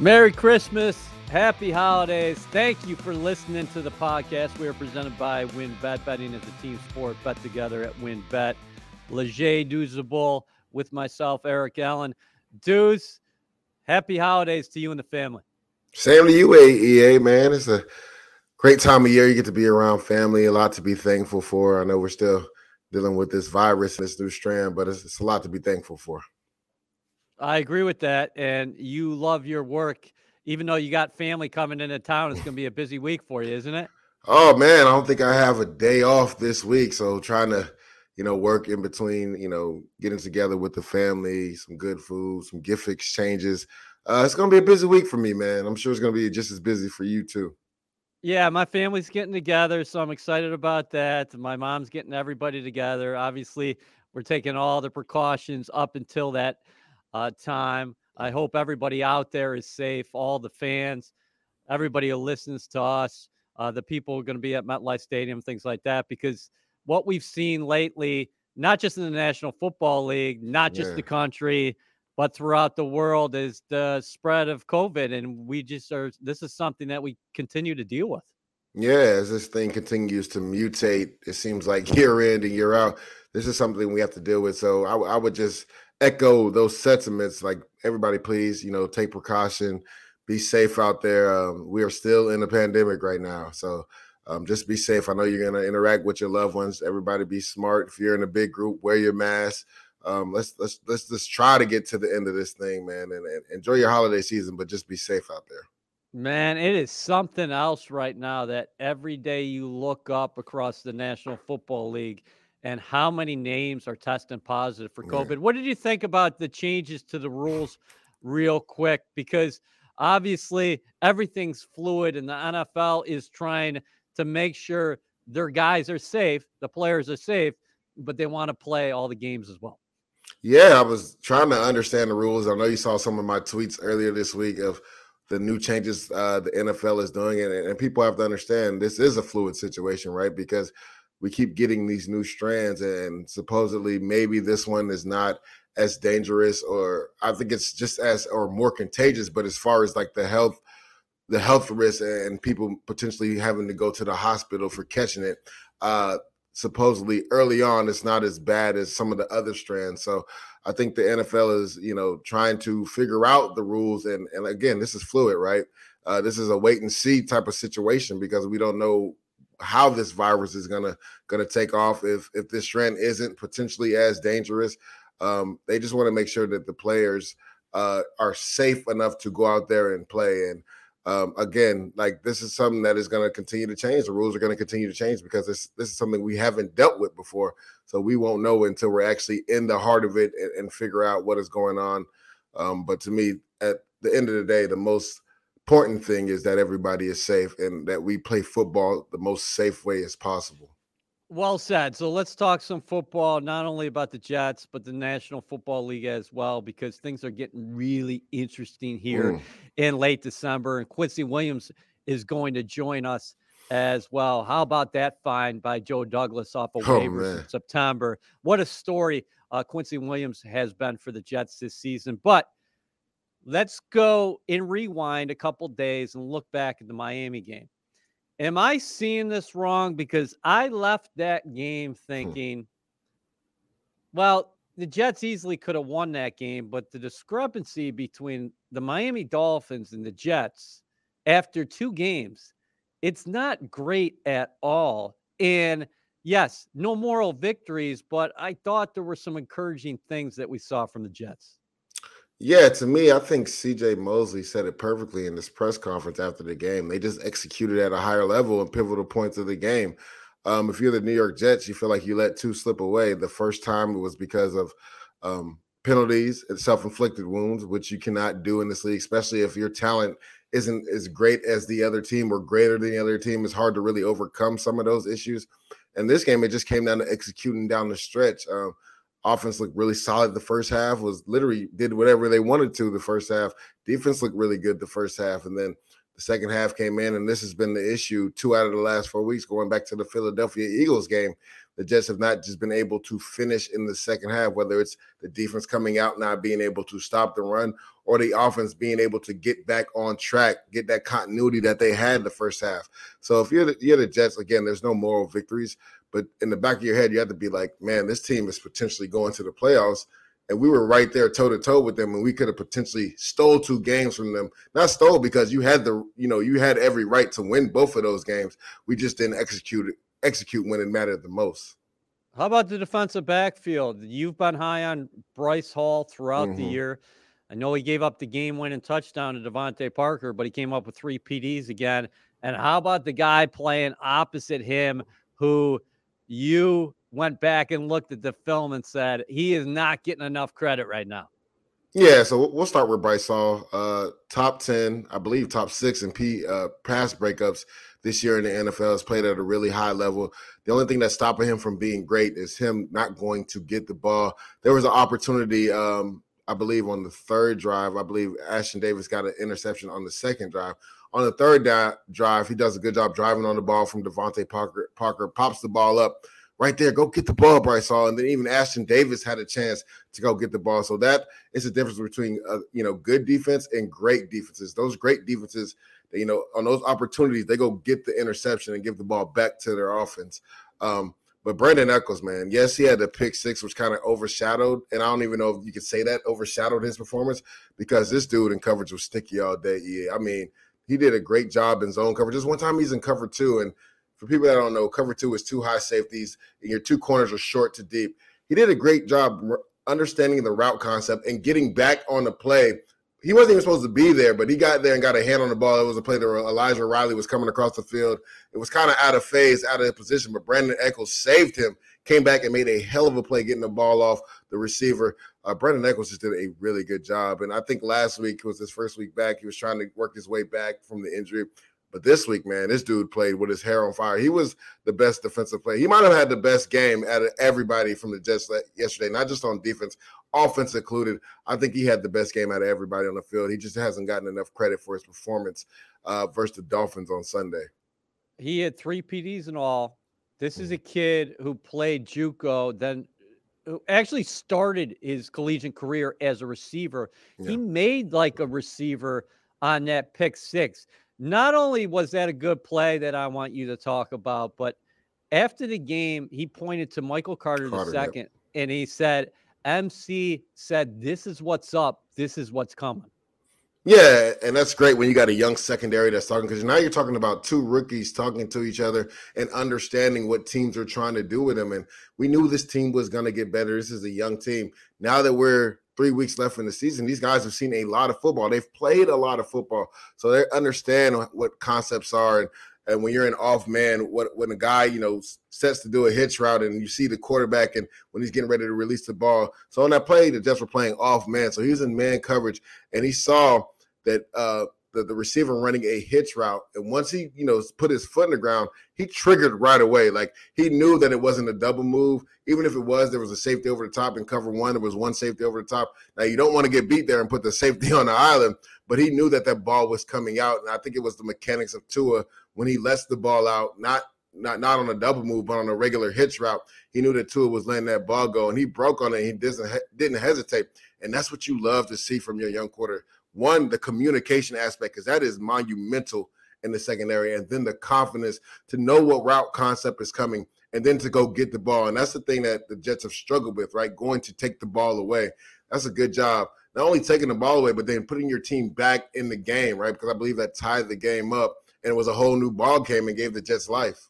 Merry Christmas. Happy holidays. Thank you for listening to the podcast. We are presented by WynnBET. Betting is a team sport. Bet together at WynnBET. Leger Douzable with myself, Eric Allen. Deuce, happy holidays to you and the family. Same to you, AEA, man. It's a great time of year. You get to be around family, a lot to be thankful for. I know we're still dealing with this virus and this new strand, but it's, it's a lot to be thankful for. I agree with that. And you love your work, even though you got family coming into town. It's going to be a busy week for you, isn't it? Oh man, I don't think I have a day off this week. So trying to, you know, work in between, you know, getting together with the family, some good food, some gift exchanges. Uh, it's gonna be a busy week for me, man. I'm sure it's gonna be just as busy for you too. Yeah, my family's getting together, so I'm excited about that. My mom's getting everybody together. Obviously, we're taking all the precautions up until that uh, time. I hope everybody out there is safe, all the fans, everybody who listens to us, uh, the people who are going to be at MetLife Stadium, things like that, because what we've seen lately, not just in the National Football League, not just yeah. the country, but throughout the world, is the spread of COVID. And we just are, this is something that we continue to deal with. Yeah, as this thing continues to mutate, it seems like year in and year out, this is something we have to deal with. So I, I would just echo those sentiments. Like everybody, please, you know, take precaution, be safe out there. Um, we are still in a pandemic right now, so um, just be safe. I know you're going to interact with your loved ones. Everybody, be smart. If you're in a big group, wear your mask. Um, let's let's let's just try to get to the end of this thing, man, and, and enjoy your holiday season. But just be safe out there. Man, it is something else right now that every day you look up across the National Football League and how many names are testing positive for COVID. Yeah. What did you think about the changes to the rules real quick? Because obviously everything's fluid and the NFL is trying to make sure their guys are safe, the players are safe, but they want to play all the games as well. Yeah, I was trying to understand the rules. I know you saw some of my tweets earlier this week of the new changes uh, the NFL is doing, and, and people have to understand this is a fluid situation, right? Because we keep getting these new strands and supposedly maybe this one is not as dangerous or i think it's just as or more contagious but as far as like the health the health risk and people potentially having to go to the hospital for catching it uh supposedly early on it's not as bad as some of the other strands. So i think the nfl is you know trying to figure out the rules and and again this is fluid right? Uh, this is a wait and see type of situation because we don't know how this virus is gonna gonna take off if if this strand isn't potentially as dangerous. Um, they just want to make sure that the players uh, are safe enough to go out there and play. And um, again, like this is something that is going to continue to change. The rules are going to continue to change because this this is something we haven't dealt with before. So we won't know until we're actually in the heart of it and, and figure out what is going on. Um, but to me, at the end of the day, the most important thing is that everybody is safe and that we play football the most safe way as possible. Well said. So let's talk some football, not only about the Jets, but the National Football League as well, because things are getting really interesting here mm. in late December. And Quincy Williams is going to join us as well. How about that find by Joe Douglas off of oh, waivers in September? What a story uh, Quincy Williams has been for the Jets this season. But let's go and rewind a couple days and look back at the Miami game. Am I seeing this wrong? Because I left that game hmm. thinking, well, the Jets easily could have won that game, but the discrepancy between the Miami Dolphins and the Jets after two games, it's not great at all. And yes, no moral victories, but I thought there were some encouraging things that we saw from the Jets. Yeah, to me, I think CJ Mosley said it perfectly in this press conference after the game. They just executed at a higher level and pivotal points of the game. Um, if you're the New York Jets, you feel like you let two slip away. The first time it was because of um, penalties and self-inflicted wounds, which you cannot do in this league, especially if your talent isn't as great as the other team or greater than the other team. It's hard to really overcome some of those issues. And this game, it just came down to executing down the stretch. Um, offense looked really solid the first half was literally did whatever they wanted to the first half defense looked really good the first half and then the second half came in, and this has been the issue two out of the last four weeks, going back to the Philadelphia Eagles game. The Jets have not just been able to finish in the second half, whether it's the defense coming out, not being able to stop the run, or the offense being able to get back on track, get that continuity that they had the first half. So if you're the, you're the Jets, again, there's no moral victories, but in the back of your head, you have to be like, man, this team is potentially going to the playoffs and we were right there toe to toe with them, and we could have potentially stole two games from them. Not stole because you had the, you know, you had every right to win both of those games. We just didn't execute it, execute when it mattered the most. How about the defensive backfield? You've been high on Bryce Hall throughout mm-hmm. the year. I know he gave up the game-winning touchdown to DeVante Parker, but he came up with three PDs again. And how about the guy playing opposite him, who you went back and looked at the film and said he is not getting enough credit right now. Yeah, so we'll start with Bryce Hall. Uh, top ten, I believe, top six in P uh, pass breakups this year in the NFL. Has played at a really high level. The only thing that's stopping him from being great is him not going to get the ball. There was an opportunity, um, I believe, on the third drive. I believe Ashtyn Davis got an interception on the second drive. On the third di- drive, he does a good job driving on the ball from DeVante Parker. Parker pops the ball up right there. Go get the ball, Bryce Hall. And then even Ashtyn Davis had a chance to go get the ball. So that is the difference between uh, you know good defense and great defenses. Those great defenses, you know, on those opportunities, they go get the interception and give the ball back to their offense. Um, but Brandon Echols, man, yes, he had the pick six, which kind of overshadowed, and I don't even know if you could say that overshadowed his performance because this dude in coverage was sticky all day. Yeah, I mean, he did a great job in zone coverage. Just one time he's in cover two, and for people that don't know, cover two is two high safeties, and your two corners are short to deep. He did a great job understanding the route concept and getting back on the play. He wasn't even supposed to be there, but he got there and got a hand on the ball. It was a play that Elijah Riley was coming across the field. It was kind of out of phase, out of position, but Brandon Echols saved him, came back and made a hell of a play getting the ball off the receiver. Uh, Brandon Echols just did a really good job. And I think last week was his first week back. He was trying to work his way back from the injury. But this week, man, this dude played with his hair on fire. He was the best defensive player. He might have had the best game out of everybody from the Jets yesterday, not just on defense, offense included. I think he had the best game out of everybody on the field. He just hasn't gotten enough credit for his performance uh, versus the Dolphins on Sunday. He had three PDs in all. This is a kid who played JUCO, then who actually started his collegiate career as a receiver. Yeah. He made like a receiver on that pick six. Not only was that a good play that I want you to talk about, but after the game, he pointed to Michael Carter, Carter the second, and he said, MC said, This is what's up. This is what's coming. Yeah, and that's great when you got a young secondary that's talking because now you're talking about two rookies talking to each other and understanding what teams are trying to do with them. And we knew this team was going to get better. This is a young team. Now that we're three weeks left in the season. These guys have seen a lot of football. They've played a lot of football, so they understand what concepts are. And, and when you're an off man, what when a guy you know sets to do a hitch route, and you see the quarterback, and when he's getting ready to release the ball. So on that play, the Jets were playing off man, so he was in man coverage, and he saw that uh, the, the receiver running a hitch route. And once he, you know, put his foot in the ground, he triggered right away. Like he knew that it wasn't a double move. Even if it was, there was a safety over the top in cover one. There was one safety over the top. Now you don't want to get beat there and put the safety on the island, but he knew that that ball was coming out. And I think it was the mechanics of Tua when he lets the ball out, not not not on a double move, but on a regular hitch route. He knew that Tua was letting that ball go, and he broke on it. he didn't didn't hesitate, and that's what you love to see from your young quarter one, the communication aspect, because that is monumental in the secondary, and then the confidence to know what route concept is coming and then to go get the ball. And that's the thing that the Jets have struggled with, right? Going to take the ball away. That's a good job. Not only taking the ball away, but then putting your team back in the game, right? Because I believe that tied the game up and it was a whole new ball game and gave the Jets life.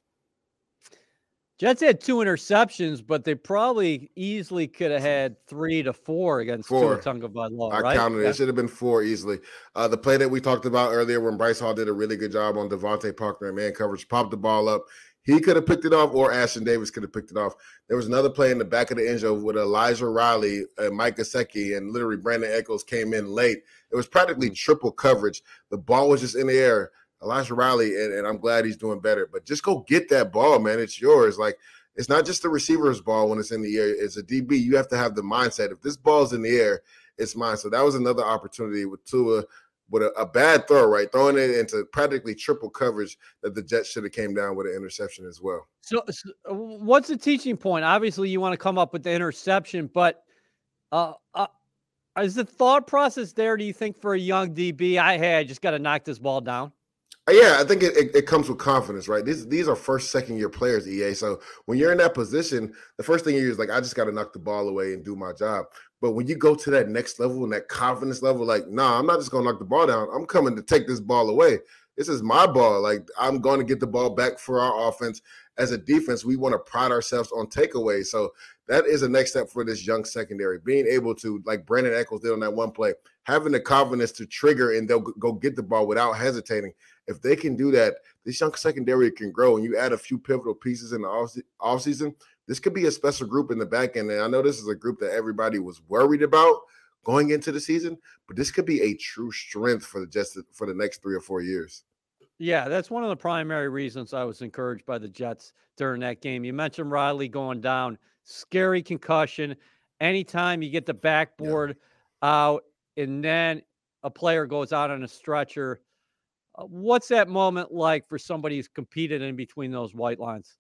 Jets had two interceptions, but they probably easily could have had three to four against four. Tua Tagovailoa. I right? counted it. Yeah. It should have been four easily. Uh, the play that we talked about earlier when Bryce Hall did a really good job on DeVante Parker and man coverage, popped the ball up. He could have picked it off, or Ashtyn Davis could have picked it off. There was another play in the back of the end zone with Elijah Riley, and Mike Gesicki, and literally Brandon Echols came in late. It was practically mm-hmm. triple coverage. The ball was just in the air. Elijah Riley, and, and I'm glad he's doing better. But just go get that ball, man. It's yours. Like – it's not just the receiver's ball when it's in the air. It's a DB. You have to have the mindset. If this ball's in the air, it's mine. So that was another opportunity with Tua with a, a, bad throw, right? Throwing it into practically triple coverage that the Jets should have came down with an interception as well. So, so what's the teaching point? Obviously, you want to come up with the interception, but uh, uh, is the thought process there? Do you think for a young DB, I hey, I just got to knock this ball down? Uh, yeah, I think it, it, it, comes with confidence, right? These these are first, second year players, EA. So when you're in that position, the first thing you do is like, I just got to knock the ball away and do my job. But when you go to that next level and that confidence level, like, nah, I'm not just gonna knock the ball down. I'm coming to take this ball away. This is my ball. Like, I'm going to get the ball back for our offense. As a defense, we want to pride ourselves on takeaways. So that is a next step for this young secondary. Being able to, like Brandon Echols did on that one play, having the confidence to trigger and they'll go get the ball without hesitating. If they can do that, this young secondary can grow. And you add a few pivotal pieces in the off, off season, this could be a special group in the back end. And I know this is a group that everybody was worried about going into the season, but this could be a true strength for the Jets for the next three or four years. Yeah, that's one of the primary reasons I was encouraged by the Jets during that game. You mentioned Riley going down, scary concussion. Anytime you get the backboard yeah. out and then a player goes out on a stretcher, what's that moment like for somebody who's competed in between those white lines?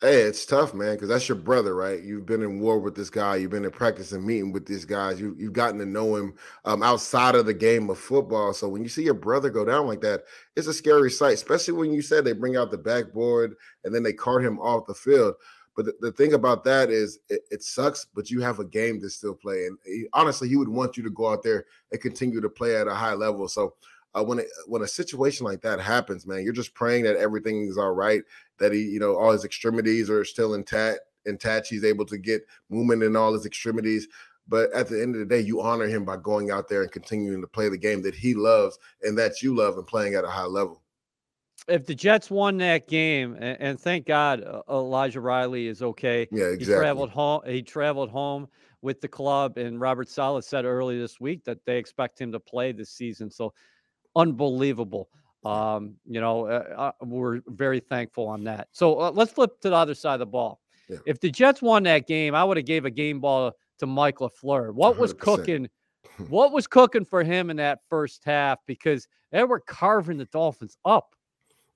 Hey, it's tough, man, because that's your brother, right? You've been in war with this guy. You've been in practice and meeting with these guys. You, you've gotten to know him um, outside of the game of football. So when you see your brother go down like that, it's a scary sight, especially when you said they bring out the backboard and then they cart him off the field. But the, the thing about that is it, it, sucks, but you have a game to still play. And he, honestly, he would want you to go out there and continue to play at a high level. So uh, when it, when a situation like that happens, man, you're just praying that everything is all right, that he, you know, all his extremities are still intact, intact. He's able to get movement in all his extremities. But at the end of the day, you honor him by going out there and continuing to play the game that he loves and that you love and playing at a high level. If the Jets won that game, and, and thank God uh, Elijah Riley is okay. Yeah, exactly. He traveled home. He traveled home with the club, and Robert Saleh said early this week that they expect him to play this season. So unbelievable. Um, you know, uh, uh, we're very thankful on that. So uh, let's flip to the other side of the ball. Yeah. If the Jets won that game, I would have gave a game ball to Mike LaFleur. What was 100%. cooking? what was cooking for him in that first half? Because they were carving the Dolphins up.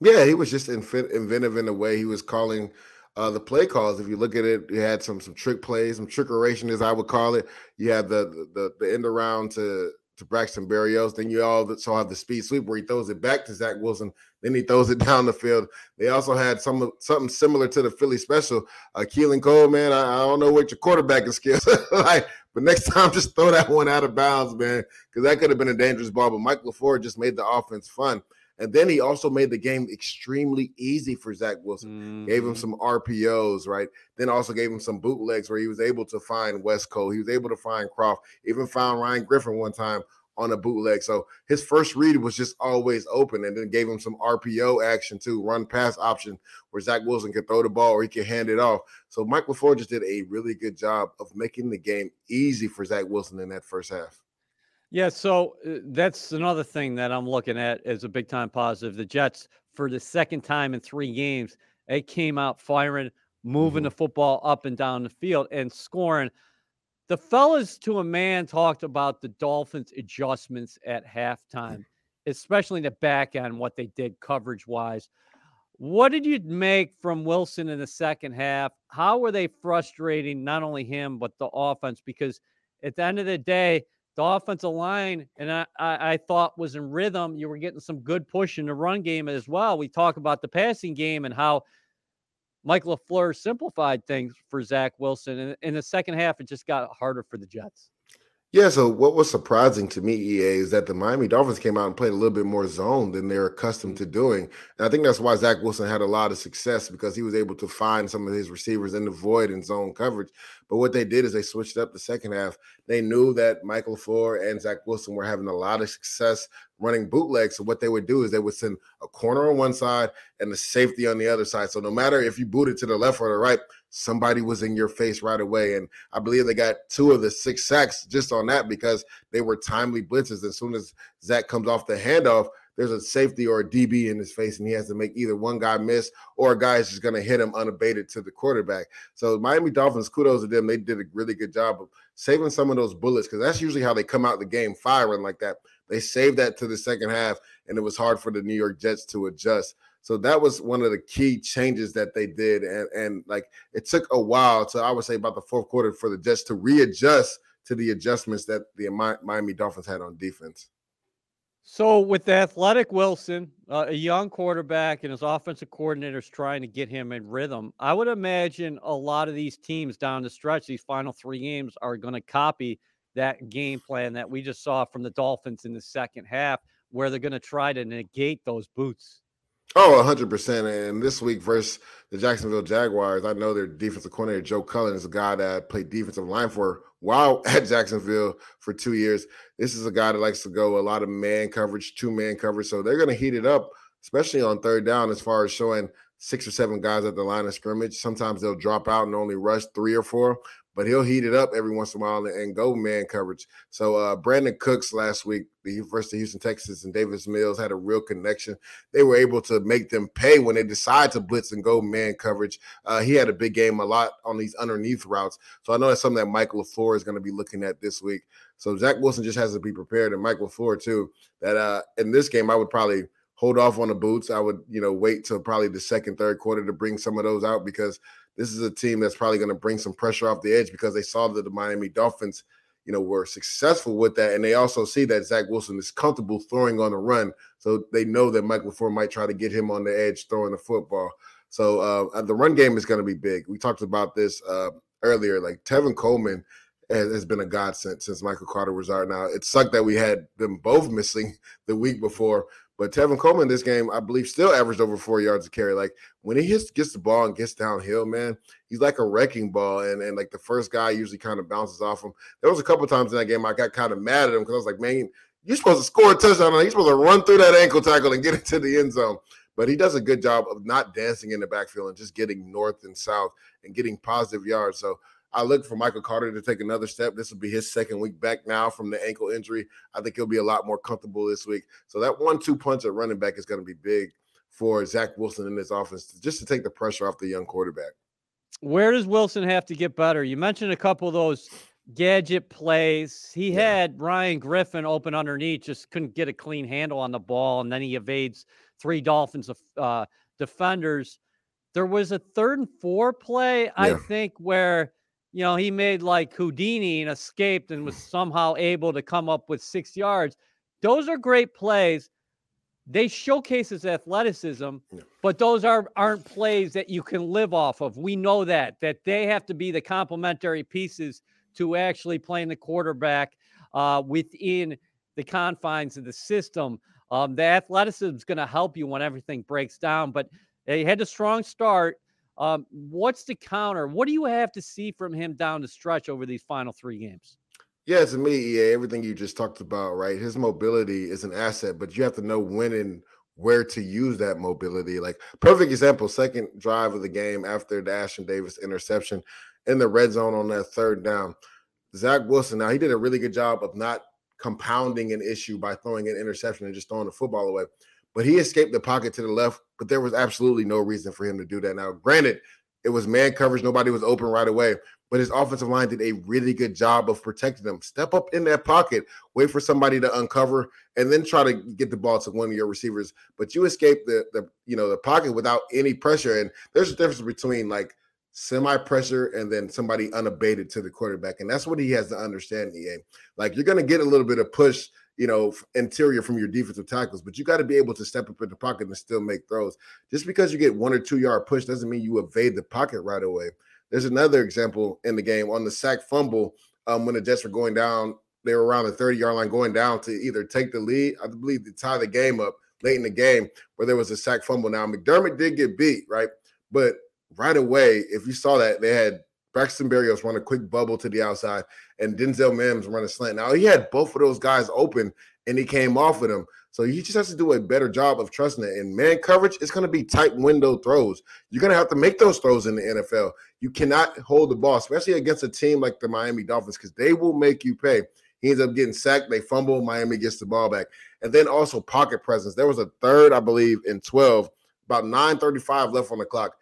Yeah, he was just inventive in the way he was calling uh, the play calls. If you look at it, you had some some trick plays, some trickeration, as I would call it. You had the the the end around to to Braxton Berrios. Then you also have the speed sweep where he throws it back to Zach Wilson. Then he throws it down the field. They also had some something similar to the Philly special. Uh, Keelan Cole, man, I, I don't know what your quarterbacking skills like, but next time just throw that one out of bounds, man, because that could have been a dangerous ball. But Mike LaFleur just made the offense fun. And then he also made the game extremely easy for Zach Wilson. Mm-hmm. Gave him mm-hmm. some RPOs, right? Then also gave him some bootlegs where he was able to find West Cole. He was able to find Kroft, Even found Ryan Griffin one time on a bootleg. So his first read was just always open and then gave him some RPO action too, run pass option where Zach Wilson could throw the ball or he could hand it off. So Mike LaFleur just did a really good job of making the game easy for Zach Wilson in that first half. Yeah, so uh, that's another thing that I'm looking at as a big time positive. The Jets, for the second time in three games, they came out firing, moving mm-hmm. the football up and down the field and scoring. The fellas to a man talked about the Dolphins' adjustments at halftime, especially the back end, what they did coverage wise. What did you make from Wilson in the second half? How were they frustrating not only him, but the offense? Because at the end of the day, the offensive line, and I, I, I, thought was in rhythm. You were getting some good push in the run game as well. We talk about the passing game and how Mike LaFleur simplified things for Zach Wilson. And in the second half, it just got harder for the Jets. Yeah, so what was surprising to me, EA, is that the Miami Dolphins came out and played a little bit more zone than they're accustomed to doing. And I think that's why Zach Wilson had a lot of success because he was able to find some of his receivers in the void in zone coverage. But what they did is they switched up the second half. They knew that Michael LaFleur and Zach Wilson were having a lot of success running bootlegs. So what they would do is they would send a corner on one side and a safety on the other side. So no matter if you booted to the left or the right, somebody was in your face right away. And I believe they got two of the six sacks just on that because they were timely blitzes. As soon as Zach comes off the handoff, there's a safety or a DB in his face, and he has to make either one guy miss or a guy is just going to hit him unabated to the quarterback. So Miami Dolphins, kudos to them. They did a really good job of saving some of those bullets because that's usually how they come out the game firing like that. They saved that to the second half, and it was hard for the New York Jets to adjust. So that was one of the key changes that they did, and and like it took a while. to, I would say about the fourth quarter for the Jets to readjust to the adjustments that the Miami Dolphins had on defense. So with the athletic Wilson, uh, a young quarterback, and his offensive coordinators trying to get him in rhythm, I would imagine a lot of these teams down the stretch, these final three games, are going to copy that game plan that we just saw from the Dolphins in the second half, where they're going to try to negate those boots. Oh, 100%. And this week versus the Jacksonville Jaguars, I know their defensive coordinator, Joe Cullen, is a guy that played defensive line for while at Jacksonville for two years. This is a guy that likes to go a lot of man coverage, two man coverage. So they're going to heat it up, especially on third down, as far as showing six or seven guys at the line of scrimmage. Sometimes they'll drop out and only rush three or four but he'll heat it up every once in a while and, go man coverage. So uh, Brandin Cooks last week, the University of Houston, Texas, and Davis Mills had a real connection. They were able to make them pay when they decide to blitz and go man coverage. Uh, he had a big game a lot on these underneath routes. So I know that's something that Mike LaFleur is going to be looking at this week. So Zach Wilson just has to be prepared, and Mike LaFleur too. That uh, in this game, I would probably hold off on the boots. I would, you know, wait till probably the second, third quarter to bring some of those out because – this is a team that's probably going to bring some pressure off the edge because they saw that the Miami Dolphins, you know, were successful with that, and they also see that Zach Wilson is comfortable throwing on the run, so they know that Michael Ford might try to get him on the edge throwing the football. So uh, the run game is going to be big. We talked about this uh, earlier. Like Tevin Coleman has been a godsend since Michael Carter was out. Now it sucked that we had them both missing the week before, but Tevin Coleman this game, I believe, still averaged over four yards of carry. Like when he hits, gets the ball and gets downhill, man, he's like a wrecking ball. And and like the first guy usually kind of bounces off him. There was a couple times in that game I got kind of mad at him because I was like, man, you're supposed to score a touchdown. You're supposed to run through that ankle tackle and get into the end zone. But he does a good job of not dancing in the backfield and just getting north and south and getting positive yards. So I look for Michael Carter to take another step. This will be his second week back now from the ankle injury. I think he'll be a lot more comfortable this week. So that one-two punch at running back is going to be big for Zach Wilson in this offense, just to take the pressure off the young quarterback. Where does Wilson have to get better? You mentioned a couple of those gadget plays. He yeah. had Ryan Griffin open underneath, just couldn't get a clean handle on the ball, and then he evades three Dolphins uh, defenders. There was a third and four play, yeah. I think, where you know, he made like Houdini and escaped and was somehow able to come up with six yards. Those are great plays. They showcase his athleticism, yeah. but those are aren't plays that you can live off of. We know that that they have to be the complementary pieces to actually playing the quarterback uh, within the confines of the system. Um, the athleticism is going to help you when everything breaks down, but he had a strong start. Um, what's the counter? What do you have to see from him down the stretch over these final three games? Yeah, to me, yeah, everything you just talked about, right? His mobility is an asset, but you have to know when and where to use that mobility. Like perfect example, second drive of the game after the Ashtyn Davis interception in the red zone on that third down. Zach Wilson, now he did a really good job of not compounding an issue by throwing an interception and just throwing the football away but he escaped the pocket to the left. But there was absolutely no reason for him to do that. Now, granted, it was man coverage, nobody was open right away, but his offensive line did a really good job of protecting them. Step up in that pocket, wait for somebody to uncover, and then try to get the ball to one of your receivers. But you escape the the you know the pocket without any pressure. And there's a difference between like semi pressure and then somebody unabated to the quarterback. And that's what he has to understand, EA. Like you're gonna get a little bit of push you know, interior from your defensive tackles, but you got to be able to step up in the pocket and still make throws. Just because you get one or two yard push doesn't mean you evade the pocket right away. There's another example in the game on the sack fumble um, when the Jets were going down. They were around the 30 yard line going down to either take the lead, I believe, to tie the game up late in the game, where there was a sack fumble. Now, McDermott did get beat, right? But right away, if you saw that, they had Braxton Berrios run a quick bubble to the outside, and Denzel Mims run a slant. Now he had both of those guys open, and he came off with them. So he just has to do a better job of trusting it. And man coverage, it's going to be tight window throws. You're going to have to make those throws in the NFL. You cannot hold the ball, especially against a team like the Miami Dolphins, because they will make you pay. He ends up getting sacked. They fumble. Miami gets the ball back. And then also pocket presence. There was a third, I believe, in 12, about 9:35 left on the clock.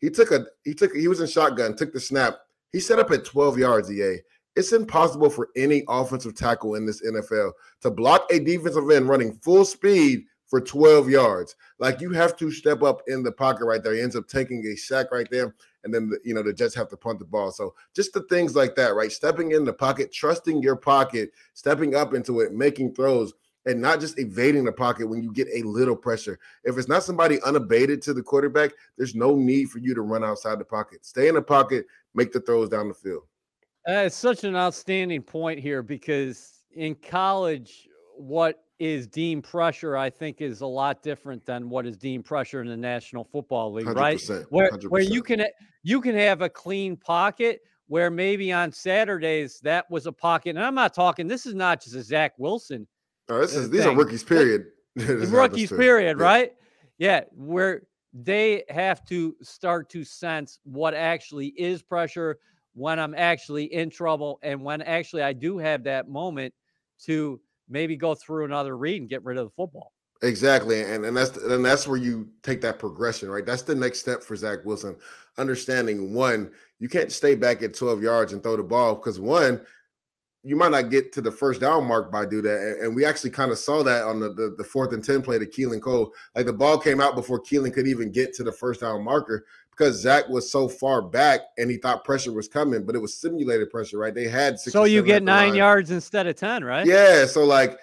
He took a he took he was in shotgun, took the snap. He set up at 12 yards, EA. It's impossible for any offensive tackle in this NFL to block a defensive end running full speed for 12 yards. Like you have to step up in the pocket right there. He ends up taking a sack right there. And then, the, you know, the Jets have to punt the ball. So just the things like that, right? Stepping in the pocket, trusting your pocket, stepping up into it, making throws, and not just evading the pocket when you get a little pressure. If it's not somebody unabated to the quarterback, there's no need for you to run outside the pocket. Stay in the pocket, make the throws down the field. Uh, it's such an outstanding point here because in college, what is deemed pressure, I think, is a lot different than what is deemed pressure in the National Football League, right? Where 100%. where you can you can have a clean pocket where maybe on Saturdays that was a pocket. And I'm not talking. This is not just a Zach Wilson. No, this is these thing. are rookies. Period. rookies. Period. Yeah. Right? Yeah, where they have to start to sense what actually is pressure when I'm actually in trouble and when actually I do have that moment to maybe go through another read and get rid of the football. Exactly, and and that's and that's where you take that progression, right? That's the next step for Zach Wilson. Understanding one, you can't stay back at 12 yards and throw the ball because one, you might not get to the first down mark by do that. And, we actually kind of saw that on the, the, the fourth and 10 play to Keelan Cole. Like the ball came out before Keelan could even get to the first down marker because Zach was so far back and he thought pressure was coming, but it was simulated pressure, right? They had so you get nine yards instead of 10, right? Yeah. So like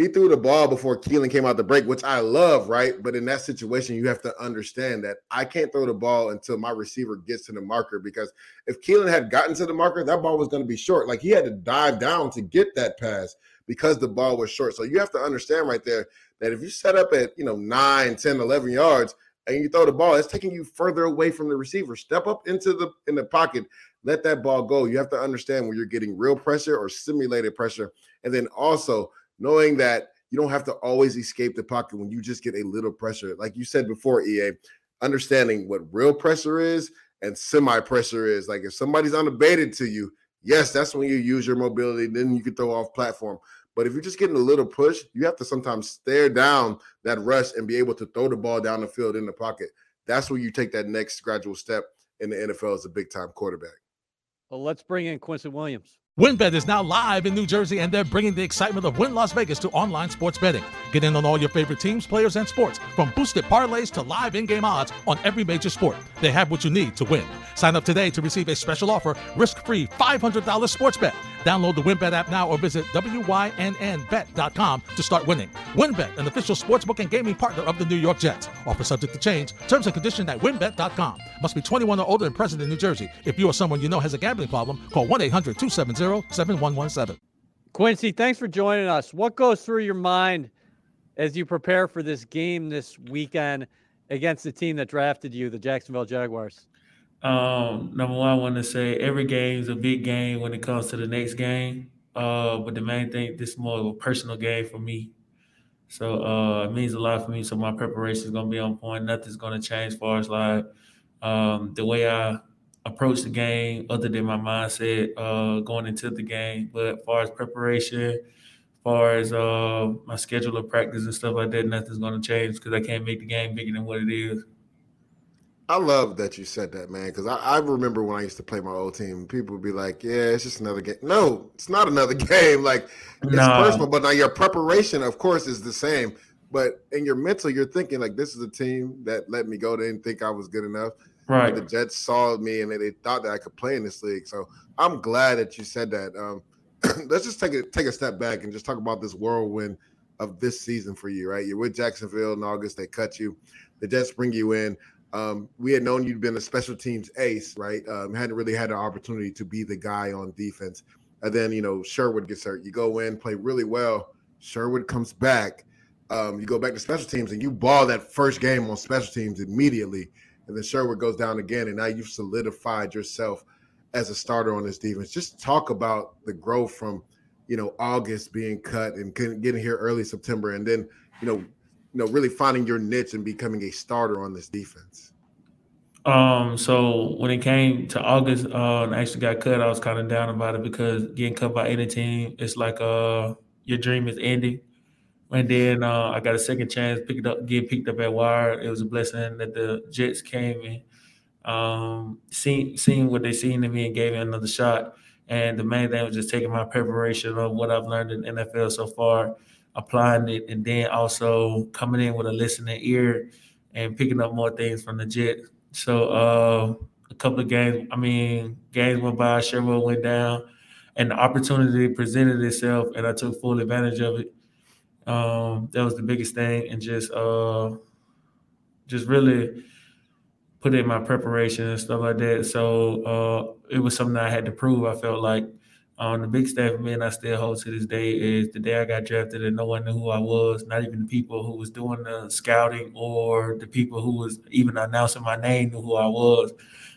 he threw the ball before Keelan came out the break, which I love, right? But in that situation, you have to understand that I can't throw the ball until my receiver gets to the marker because if Keelan had gotten to the marker, that ball was going to be short. Like he had to dive down to get that pass because the ball was short. So you have to understand right there that if you set up at, you know, 9, 10, 11 yards and you throw the ball, it's taking you further away from the receiver. Step up into the in the pocket, let that ball go. You have to understand when you're getting real pressure or simulated pressure. And then also knowing that you don't have to always escape the pocket when you just get a little pressure. Like you said before, EA, understanding what real pressure is and semi pressure is. Like if somebody's unabated to you, yes, that's when you use your mobility. Then you can throw off platform. But if you're just getting a little push, you have to sometimes stare down that rush and be able to throw the ball down the field in the pocket. That's where you take that next gradual step in the NFL as a big time quarterback. Well, let's bring in Quincy Williams. WynnBET is now live in New Jersey, and they're bringing the excitement of Wynn Las Vegas to online sports betting. Get in on all your favorite teams, players, and sports, from boosted parlays to live in-game odds on every major sport. They have what you need to win. Sign up today to receive a special offer, risk-free $500 sports bet. Download the WynnBET app now or visit wynnbet.com to start winning. WynnBET, an official sportsbook and gaming partner of the New York Jets. Offer subject to change. Terms and conditions at wynnbet.com. Must be 21 or older and present in New Jersey. If you or someone you know has a gambling problem, call 1-800-270 7117. Quincy, thanks for joining us. What goes through your mind as you prepare for this game this weekend against the team that drafted you, the Jacksonville Jaguars? Um, number one, I want to say every game is a big game when it comes to the next game. Uh, but the main thing, this is more of a personal game for me. So uh, it means a lot for me. So my preparation is gonna be on point. Nothing's gonna change as far as like um, the way I approach the game other than my mindset uh, going into the game. But as far as preparation, as far as uh, my schedule of practice and stuff like that, nothing's going to change because I can't make the game bigger than what it is. I love that you said that, man, because I, I, remember when I used to play my old team, people would be like, yeah, it's just another game. No, it's not another game. Like, it's no. personal, but now your preparation, of course, is the same. But in your mental, you're thinking, like, this is a team that let me go. They didn't think I was good enough. Right. The Jets saw me and they, they thought that I could play in this league. So I'm glad that you said that. Um, let's just take a take a step back and just talk about this whirlwind of this season for you, right? You're with Jacksonville in August. They cut you. The Jets bring you in. Um, we had known you'd been a special teams ace, right? Um, hadn't really had an opportunity to be the guy on defense. And then, you know, Sherwood gets hurt. You go in, play really well. Sherwood comes back. Um, you go back to special teams and you ball that first game on special teams immediately and then Sherwood goes down again, and now you've solidified yourself as a starter on this defense. Just talk about the growth from you know August being cut and getting here early September, and then you know know really finding your niche and becoming a starter on this defense. Um, so when it came to August, uh, and I actually got cut, I was kind of down about it because getting cut by any team, it's like uh your dream is ending. And then uh, I got a second chance, picked up, get picked up at Wire. It was a blessing that the Jets came and um, seen seen what they seen in me and gave me another shot. And the main thing was just taking my preparation of what I've learned in NFL so far, applying it, and then also coming in with a listening ear and picking up more things from the Jets. So uh, a couple of games, I mean, games went by, Sherwood went down, and the opportunity presented itself, and I took full advantage of it. Um, that was the biggest thing, and just uh, just really put in my preparation and stuff like that. So uh, it was something I had to prove. I felt like um, the big of men I still hold to this day is the day I got drafted and no one knew who I was, not even the people who was doing the scouting or the people who was even announcing my name knew who I was.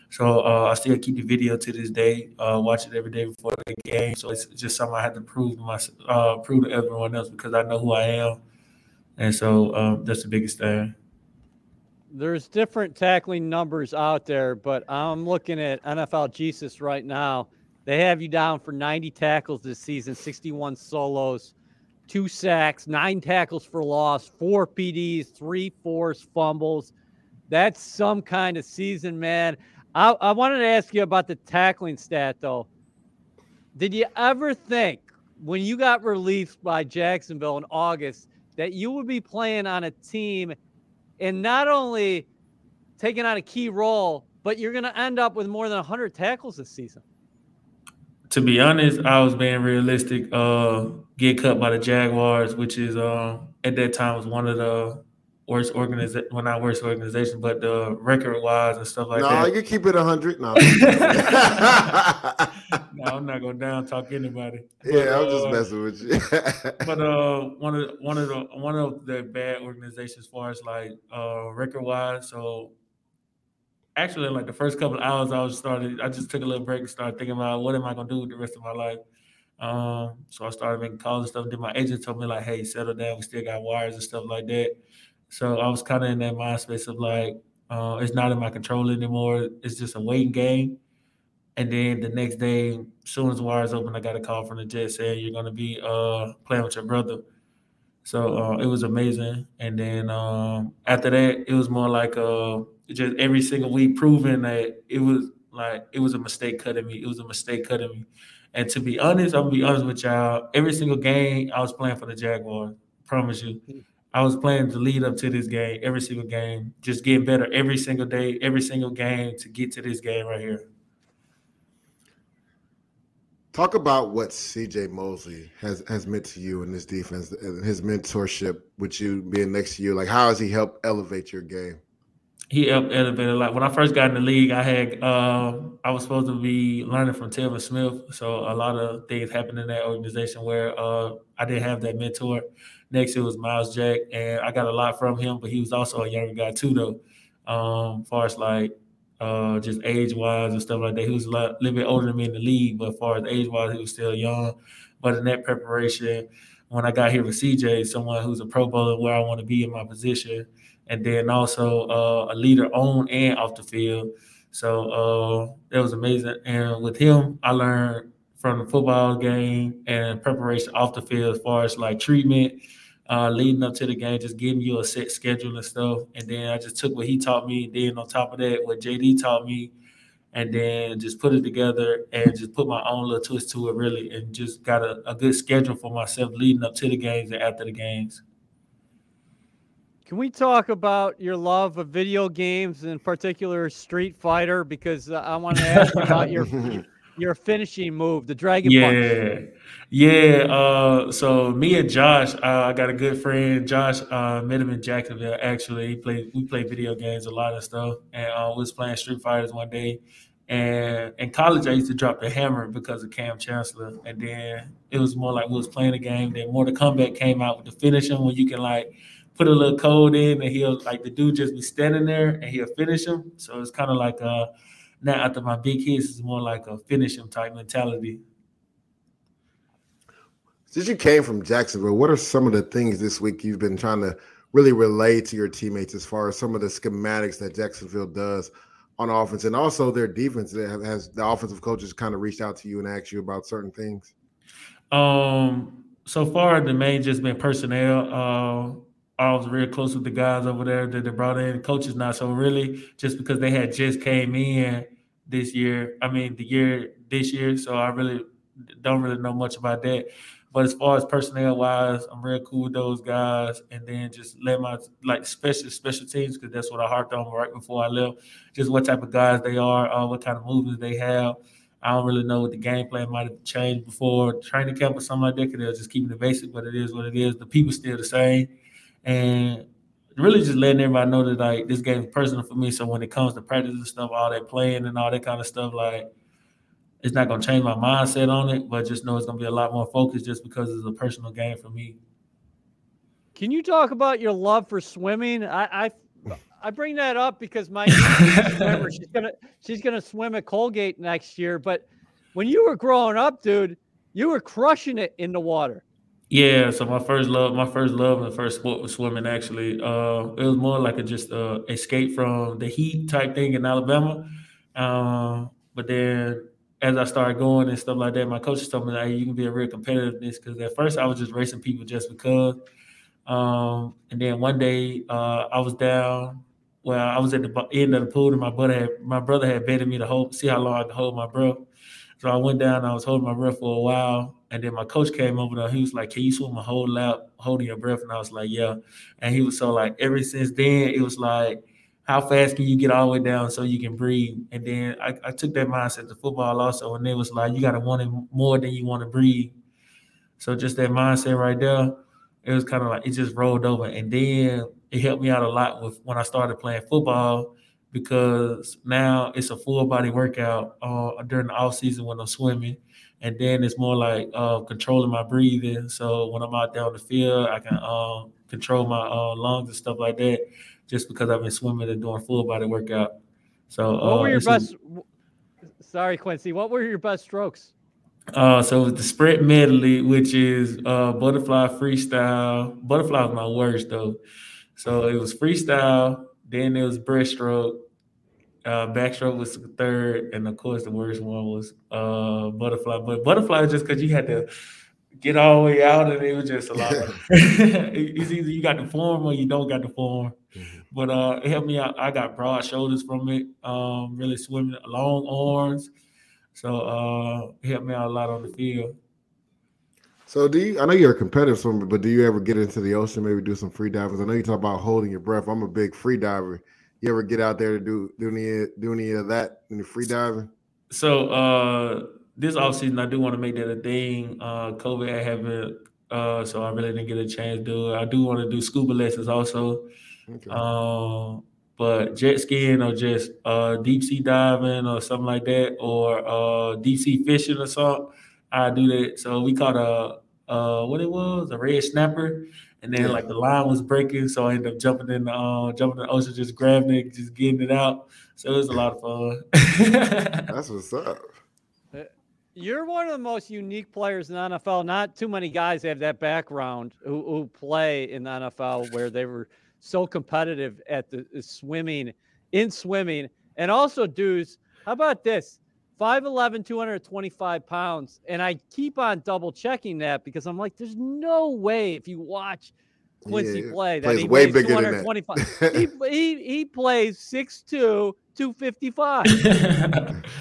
So uh, I still keep the video to this day, uh, watch it every day before the game. So it's just something I had to prove to my, uh, prove to everyone else because I know who I am, and so um, that's the biggest thing. There's different tackling numbers out there, but I'm looking at NFL Jesus right now they have you down for 90 tackles this season, 61 solos, two sacks, nine tackles for loss, four PDs, three forced fumbles. That's some kind of season, man. I, I wanted to ask you about the tackling stat, though. Did you ever think when you got released by Jacksonville in August that you would be playing on a team and not only taking on a key role, but you're going to end up with more than 100 tackles this season? To be honest, I was being realistic. Uh, get cut by the Jaguars, which is uh, at that time was one of the worst organization, well not worst organization, but the record wise and stuff like no, that. No, you keep it hundred. No. no, I'm not gonna down talk anybody. But, yeah, I'm just uh, messing with you. but uh, one of one of the one of the bad organizations as far as like uh, record wise. So actually like the first couple of hours I was started, I just took a little break and started thinking about what am I gonna do with the rest of my life. Um, so I started making calls and stuff. Then my agent told me like, "Hey, settle down. We still got wires and stuff like that." So I was kind of in that mind space of like, uh, it's not in my control anymore. It's just a waiting game. And then the next day, soon as wires open, I got a call from the Jets saying you're gonna be uh, playing with your brother. So uh, it was amazing. And then um, after that, it was more like uh, just every single week proving that it was like it was a mistake cutting me. It was a mistake cutting me. And to be honest, I'm gonna be honest with y'all. Every single game I was playing for the Jaguars. Promise you. Hmm. I was playing to lead up to this game, every single game, just getting better every single day, every single game to get to this game right here. Talk about what CJ Mosley has has meant to you in this defense, and his mentorship with you being next to you. Like, how has he helped elevate your game? He helped elevate a lot. When I first got in the league, I had uh, I was supposed to be learning from Telvin Smith, so a lot of things happened in that organization where uh, I didn't have that mentor. Next, it was Myles Jack, and I got a lot from him, but he was also a younger guy too, though. Um, far as like uh, just age wise and stuff like that. He was a lot, little bit older than me in the league, but far as age wise, he was still young. But in that preparation, when I got here with CJ, someone who's a Pro Bowler where I want to be in my position, and then also uh, a leader on and off the field. So uh, that was amazing. And with him, I learned from the football game and preparation off the field as far as like treatment uh, leading up to the game, just giving you a set schedule and stuff. And then I just took what he taught me, and then on top of that, what JD taught me, and then just put it together and just put my own little twist to it, really, and just got a, a good schedule for myself leading up to the games and after the games. Can we talk about your love of video games, in particular Street Fighter? Because uh, I want to ask about your your finishing move, the dragon yeah. punch. Yeah. Uh, so me and Josh, uh, I got a good friend. Josh uh, met him in Jacksonville. Actually, he played. We played video games a lot of stuff, and uh, we was playing Street Fighters one day. And in college, I used to drop the hammer because of Kam Chancellor, and then it was more like we was playing a game. Then Mortal Kombat came out with the finishing when you can like put a little code in, and he'll like the dude just be standing there and he'll finish him. So it's kind of like uh now after my big hits, it's more like a finish him type mentality. Since you came from Jacksonville, what are some of the things this week you've been trying to really relay to your teammates as far as some of the schematics that Jacksonville does on offense, and also their defense. Has the offensive coaches kind of reached out to you and asked you about certain things? Um, so far the main just been personnel. Uh, I was real close with the guys over there that they brought in. Coaches now, so really, just because they had just came in this year. I mean, the year this year, so I really don't really know much about that. But as far as personnel wise, I'm real cool with those guys. And then just let my like special special teams because that's what I harped on right before I left. Just what type of guys they are, uh, what kind of movements they have. I don't really know what the game plan might have changed before training camp or something like that. Because they're just keeping the basic, but it is what it is. The people still the same, and really just letting everybody know that like this game is personal for me. So when it comes to practice and stuff, all that playing and all that kind of stuff, like it's not gonna change my mindset on it, but just know it's gonna be a lot more focused just because it's a personal game for me. Can you talk about your love for swimming? I I, I bring that up because my remember she's gonna she's gonna swim at Colgate next year. But when you were growing up, dude, you were crushing it in the water. Yeah, so my first love, my first love and first sport was swimming. Actually, uh, it was more like a just uh, escape from the heat type thing in Alabama. Um, but then as I started going and stuff like that, my coaches told me that hey, you can be a real competitiveness." because at first I was just racing people just because. Um, and then one day uh, I was down. Well, I was at the end of the pool, and my brother had my brother had betted me to hold, see how long I could hold my breath. So I went down. I was holding my breath for a while, and then my coach came over there. He was like, "Can you swim a whole lap holding your breath?" And I was like, "Yeah." And he was so like, ever since then, it was like how fast can you get all the way down so you can breathe? And then I, I took that mindset to football also, and it was like you got to want it more than you want to breathe. So just that mindset right there, it was kind of like it just rolled over, and then it helped me out a lot with when I started playing football because now it's a full body workout uh, during the off season when I'm swimming, and then it's more like uh, controlling my breathing. So when I'm out there on the field, I can uh, control my uh, lungs and stuff like that just because I've been swimming and doing full body workout. So what uh, were your best? Is, sorry, Quincy. What were your best strokes? Uh, so the sprint medley, which is uh, butterfly freestyle. Butterfly was my worst though. So it was freestyle. Then it was breaststroke. Uh, backstroke was third, and of course the worst one was uh, butterfly. But butterfly just because you had to get all the way out, and it was just a lot. Of, it's either you got the form or you don't got the form. Mm-hmm. But uh, it helped me out. I got broad shoulders from it. Um, really swimming, long arms. So uh, it helped me out a lot on the field. So do you? I know you're a competitive swimmer, but do you ever get into the ocean? Maybe do some free diving. I know you talk about holding your breath. I'm a big free diver. You ever get out there to do do any do any of that? Any free diving? So uh, this off season, I do want to make that a thing. Uh, COVID, I haven't, uh, so I really didn't get a chance to do it. I do want to do scuba lessons also. Okay. Um, but jet skiing or just uh, deep sea diving or something like that, or uh, deep sea fishing or something, I do that. So we caught a uh, what it was a red snapper, and then yeah. like the line was breaking, so I ended up jumping in the uh, jumping in the ocean, just grabbing it, just getting it out. So it was a lot of fun. That's what's up. You're one of the most unique players in the NFL. Not too many guys have that background who, who play in the NFL where they were so competitive at the, the swimming, in swimming. And also, dudes, how about this? 5'11, 225 pounds. And I keep on double checking that because I'm like, there's no way if you watch Quincy yeah, play that he way bigger than that. he, he, he plays 6'2, 255.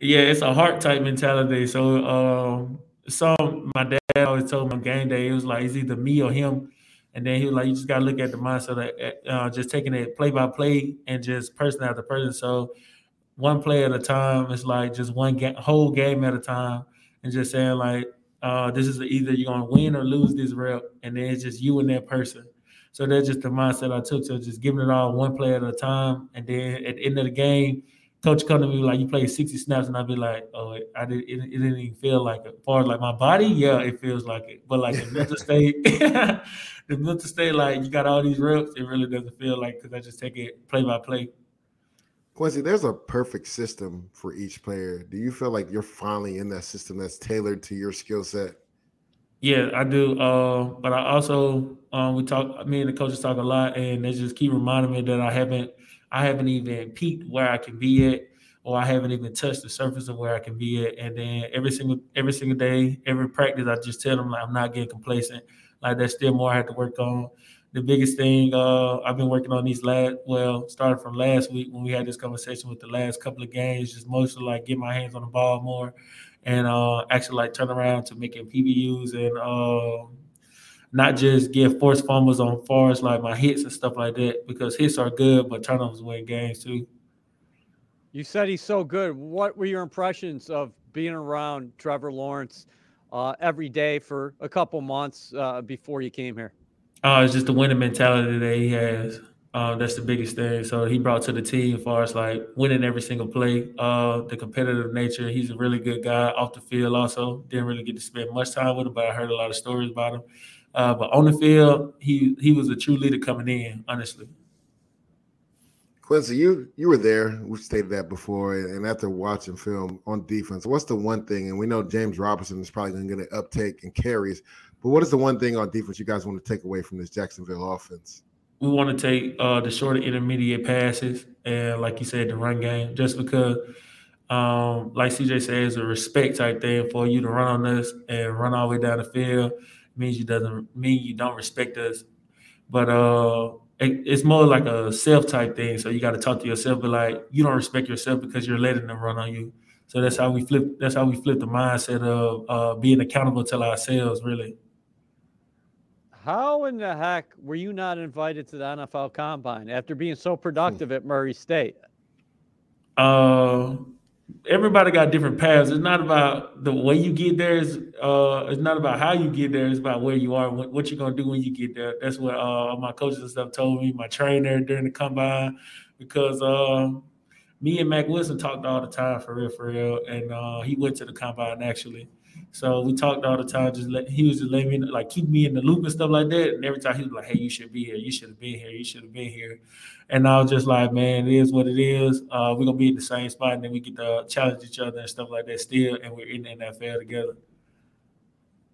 Yeah, it's a heart type mentality. So, um, some my dad always told me on game day, it was like it's either me or him. And then he was like, you just gotta look at the mindset of uh, just taking it play by play and just person after person. So, one play at a time. It's like just one ga- whole game at a time, and just saying like, uh, this is either you're gonna win or lose this rep, and then it's just you and that person. So that's just the mindset I took. So just giving it all one play at a time, and then at the end of the game coach come to me like, "You played 60 snaps," and I'd be like, "Oh, I did. It, it didn't even feel like it. As far as like my body, yeah, it feels like it. But like the mental state, the mental state, like you got all these reps, it really doesn't feel like because I just take it play by play." Quincy, there's a perfect system for each player. Do you feel like you're finally in that system that's tailored to your skill set? Yeah, I do. Uh, but I also um, we talk. Me and the coaches talk a lot, and they just keep reminding me that I haven't I haven't even peaked where I can be at, or I haven't even touched the surface of where I can be at. And then every single every single day, every practice, I just tell them like I'm not getting complacent. Like there's still more I have to work on. The biggest thing uh, I've been working on these last well, started from last week when we had this conversation with the last couple of games, just mostly like get my hands on the ball more and uh, actually like turn around to making PBUs and uh, not just get forced fumbles on far like my hits and stuff like that because hits are good, but turnovers win games too. You said he's so good. What were your impressions of being around Trevor Lawrence uh, every day for a couple months uh, before you came here? Uh, it's just the winning mentality that he has. Uh, that's the biggest thing. So he brought to the team as far as like winning every single play, uh, the competitive nature. He's a really good guy off the field. Also, didn't really get to spend much time with him, but I heard a lot of stories about him. Uh, but on the field, he he was a true leader coming in. Honestly. Quincy, you you were there. We've stated that before, and after watching film on defense, what's the one thing? And we know James Robinson is probably going to get an uptake and carries, but what is the one thing on defense you guys want to take away from this Jacksonville offense? We want to take uh, the short intermediate passes and, like you said, the run game, just because, um, like CJ says, a respect type thing for you to run on us and run all the way down the field means you doesn't mean you don't respect us, but uh, it, it's more like a self type thing. So you got to talk to yourself, but like you don't respect yourself because you're letting them run on you. So that's how we flip. That's how we flip the mindset of uh, being accountable to ourselves, really. How in the heck were you not invited to the NFL Combine after being so productive at Murray State? Uh, everybody got different paths. It's not about the way you get there. It's, uh, it's not about how you get there. It's about where you are, what, what you're gonna do when you get there. That's what uh, my coaches and stuff told me. My trainer during the combine, because uh, me and Mack Wilson talked all the time for real, for real, and uh, he went to the combine actually. So we talked all the time. Just let he was just letting me like keep me in the loop and stuff like that. And every time he was like, "Hey, you should be here. You should have been here. You should have been here." And I was just like, "Man, it is what it is. Uh, we're gonna be in the same spot, and then we get to challenge each other and stuff like that still, and we're in the NFL together."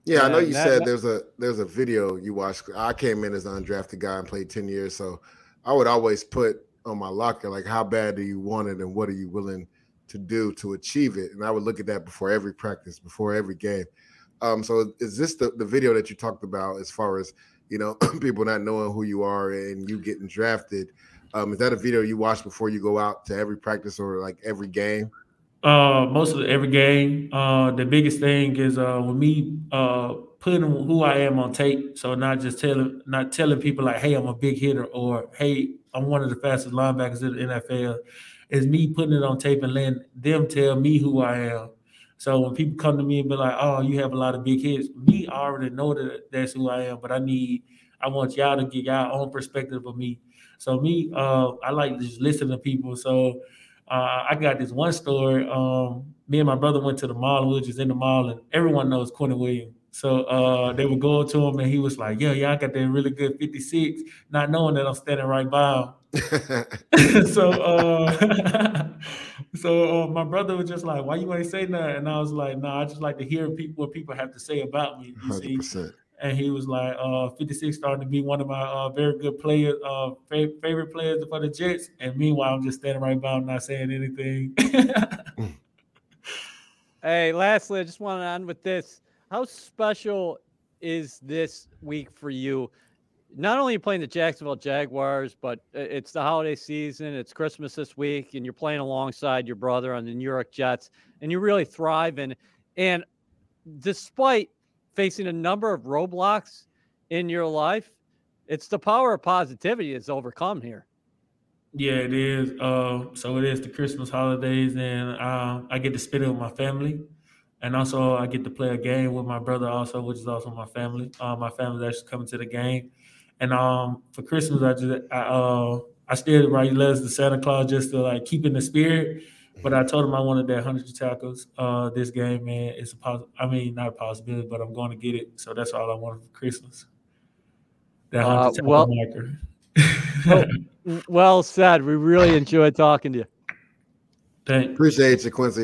Yeah, I know you that, said that, there's a there's a video you watched. I came in as an undrafted guy and played ten years, so I would always put on my locker like, how bad do you want it, and what are you willing to do to achieve it. And I would look at that before every practice, before every game. Um, so is this the, the video that you talked about as far as you know people not knowing who you are and you getting drafted? Um, is that a video you watch before you go out to every practice or like every game? Uh, most of the, every game. Uh, the biggest thing is uh, with me uh, putting who I am on tape. So not just telling, not telling people like, "Hey, I'm a big hitter," or "Hey, I'm one of the fastest linebackers in the NFL." Is me putting it on tape and letting them tell me who I am. So when people come to me and be like, "Oh, you have a lot of big hits," me already know that that's who I am. But I need, I want y'all to get y'all own perspective of me. So me, uh, I like to just listen to people. So uh, I got this one story. Um, me and my brother went to the mall. Were just in the mall, and everyone knows Quinnen Williams. So uh, they were going to him, and he was like, "Yeah, yeah, I got that really good 56," not knowing that I'm standing right by him. so uh, so uh, my brother was just like, "Why you ain't say that?" And I was like, "No, nah, I just like to hear people what people have to say about me." You 100%. see. And he was like, uh, 56 starting to be one of my uh, very good players, uh, fav- favorite players for the Jets. And meanwhile, I'm just standing right by him, not saying anything. hey, lastly, I just want to end with this. How special is this week for you? Not only playing the Jacksonville Jaguars, but it's the holiday season. It's Christmas this week, and you're playing alongside your brother on the New York Jets, and you really thrive. And and despite facing a number of roadblocks in your life, it's the power of positivity that's overcome here. Yeah, it is. Uh, so it is the Christmas holidays, and uh, I get to spend it with my family, and also I get to play a game with my brother, also, which is also my family. Uh, my family's actually coming to the game and um, for Christmas, I just I uh I still write letters to Santa Claus just to like keep in the spirit. But I told him I wanted that hundred tackles uh this game, man. It's a pos- I mean not a possibility, but I'm going to get it. So that's all I wanted for Christmas. That hundred uh, tackle well, marker. well, well said. We really enjoyed talking to you. Thank Appreciate you, Quincy.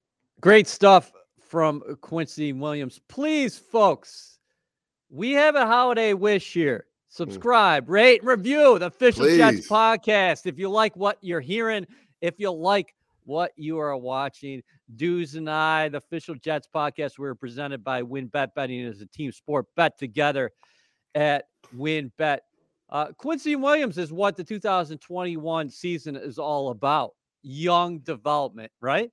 Great stuff from Quincy Williams. Please, folks, we have a holiday wish here. Subscribe, rate, and review the Official Jets Please. podcast. If you like what you're hearing, if you like what you are watching, Dues and I, the Official Jets podcast, we're presented by WynnBET Betting as a team sport. Bet together at WynnBET. Uh, Quincy Williams is what the 2021 season is all about. Young development, right?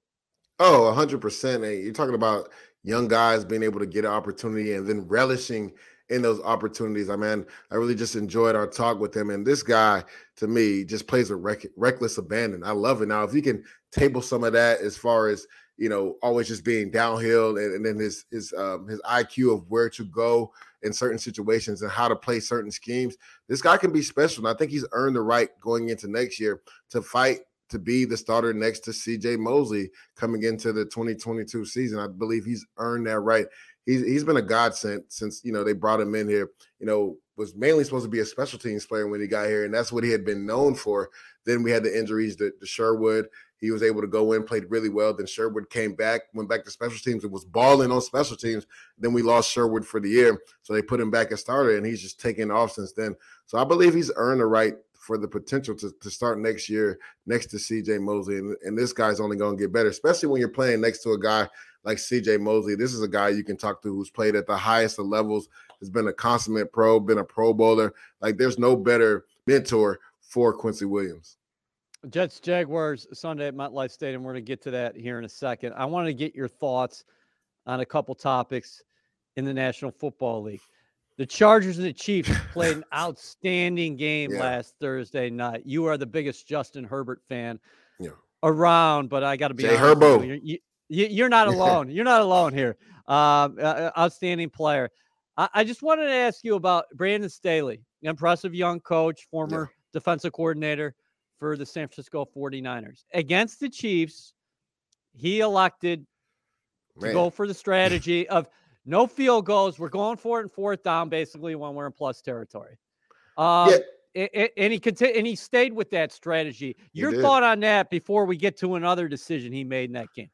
Oh, 100%. And you're talking about young guys being able to get an opportunity and then relishing in those opportunities. I mean, I really just enjoyed our talk with him. And this guy, to me, just plays a rec- reckless abandon. I love it. Now, if you can table some of that as far as, you know, always just being downhill and, and then his his um, his IQ of where to go in certain situations and how to play certain schemes, this guy can be special. And I think he's earned the right going into next year to fight to be the starter next to CJ Mosley coming into the 2022 season. I believe he's earned that right. He's he's been a godsend since you know they brought him in here. You know, was mainly supposed to be a special teams player when he got here, and that's what he had been known for. Then we had the injuries to, to Sherwood. He was able to go in, played really well. Then Sherwood came back, went back to special teams, and was balling on special teams. Then we lost Sherwood for the year, so they put him back as starter, and he's just taken off since then. So I believe he's earned the right for the potential to, to start next year next to CJ Mosley. And, and this guy's only going to get better, especially when you're playing next to a guy like CJ Mosley. This is a guy you can talk to who's played at the highest of levels, has been a consummate pro, been a pro bowler. Like there's no better mentor for Quincy Williams. Jets Jaguars Sunday at MetLife Stadium. We're going to get to that here in a second. I want to get your thoughts on a couple topics in the National Football League. The Chargers and the Chiefs played an outstanding game Yeah. last Thursday night. You are the biggest Justin Herbert fan Yeah. around, but I got to be Jay honest Herbo. you, you- you- you're not alone. You're not alone here. Um, uh, uh, outstanding player. I, I just wanted to ask you about Brandon Staley, impressive young coach, former defensive coordinator for the San Francisco 49ers. Against the Chiefs, he elected to go for the strategy of no field goals. We're going for it in fourth down, basically, when we're in plus territory. Um, Yeah. and he conti- and he stayed with that strategy. Your thought on that before we get to another decision he made in that game?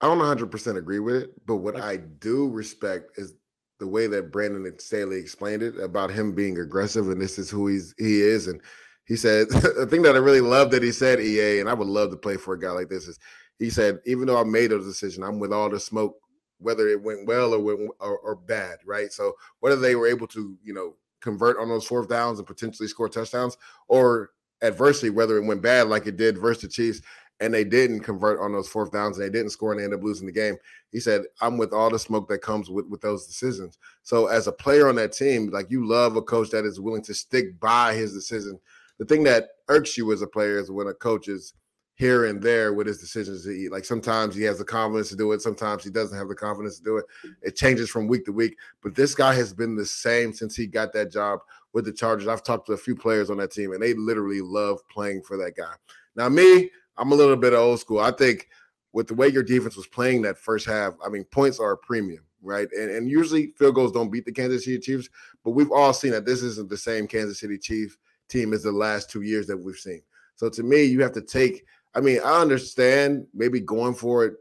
I don't 100% agree with it, but what Okay. I do respect is the way that Brandon Staley explained it about him being aggressive and this is who he's he is and he said the thing that I really love that he said EA and I would love to play for a guy like this is he said even though I made a decision I'm with all the smoke whether it went well or went or, or bad right so whether they were able to you know convert on those fourth downs and potentially score touchdowns or adversely whether it went bad like it did versus the Chiefs and they didn't convert on those fourth downs and they didn't score and they up losing the game. He said, I'm with all the smoke that comes with, with those decisions. So as a player on that team, like you love a coach that is willing to stick by his decision. The thing that irks you as a player is when a coach is here and there with his decisions to eat. Like sometimes he has the confidence to do it, sometimes he doesn't have the confidence to do it. It changes from week to week. But this guy has been the same since he got that job with the Chargers. I've talked to a few players on that team and they literally love playing for that guy. Now, me, I'm a little bit old school. I think with the way your defense was playing that first half, I mean, points are a premium, right? And, and usually field goals don't beat the Kansas City Chiefs, but we've all seen that this isn't the same Kansas City Chief team as the last two years that we've seen. So to me, you have to take, I mean, I understand maybe going for it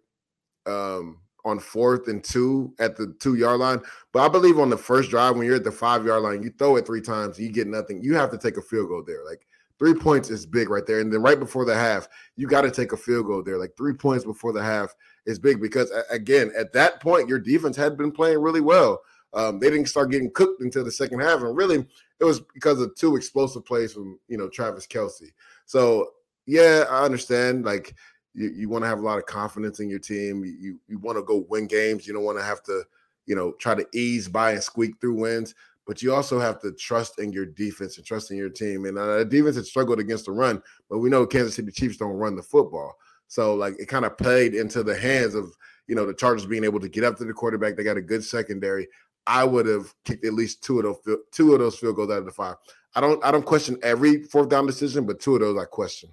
um, on fourth and two at the two yard line, but I believe on the first drive, when you're at the five yard line, you throw it three times, you get nothing. You have to take a field goal there. Like three points is big right there. And then right before the half, you got to take a field goal there. Like three points before the half is big because again, at that point, your defense had been playing really well. Um, they didn't start getting cooked until the second half, and really, it was because of two explosive plays from you know Travis Kelce. So yeah, I understand. Like you, you want to have a lot of confidence in your team. You you, want to go win games. You don't want to have to you know try to ease by and squeak through wins. But you also have to trust in your defense and trust in your team. And uh, the defense had struggled against the run, but we know Kansas City Chiefs don't run the football. So like it kind of played into the hands of you know the Chargers being able to get up to the quarterback. They got a good secondary. I would have kicked at least two of those two of those field goals out of the five. I don't I don't question every fourth down decision, but two of those I question.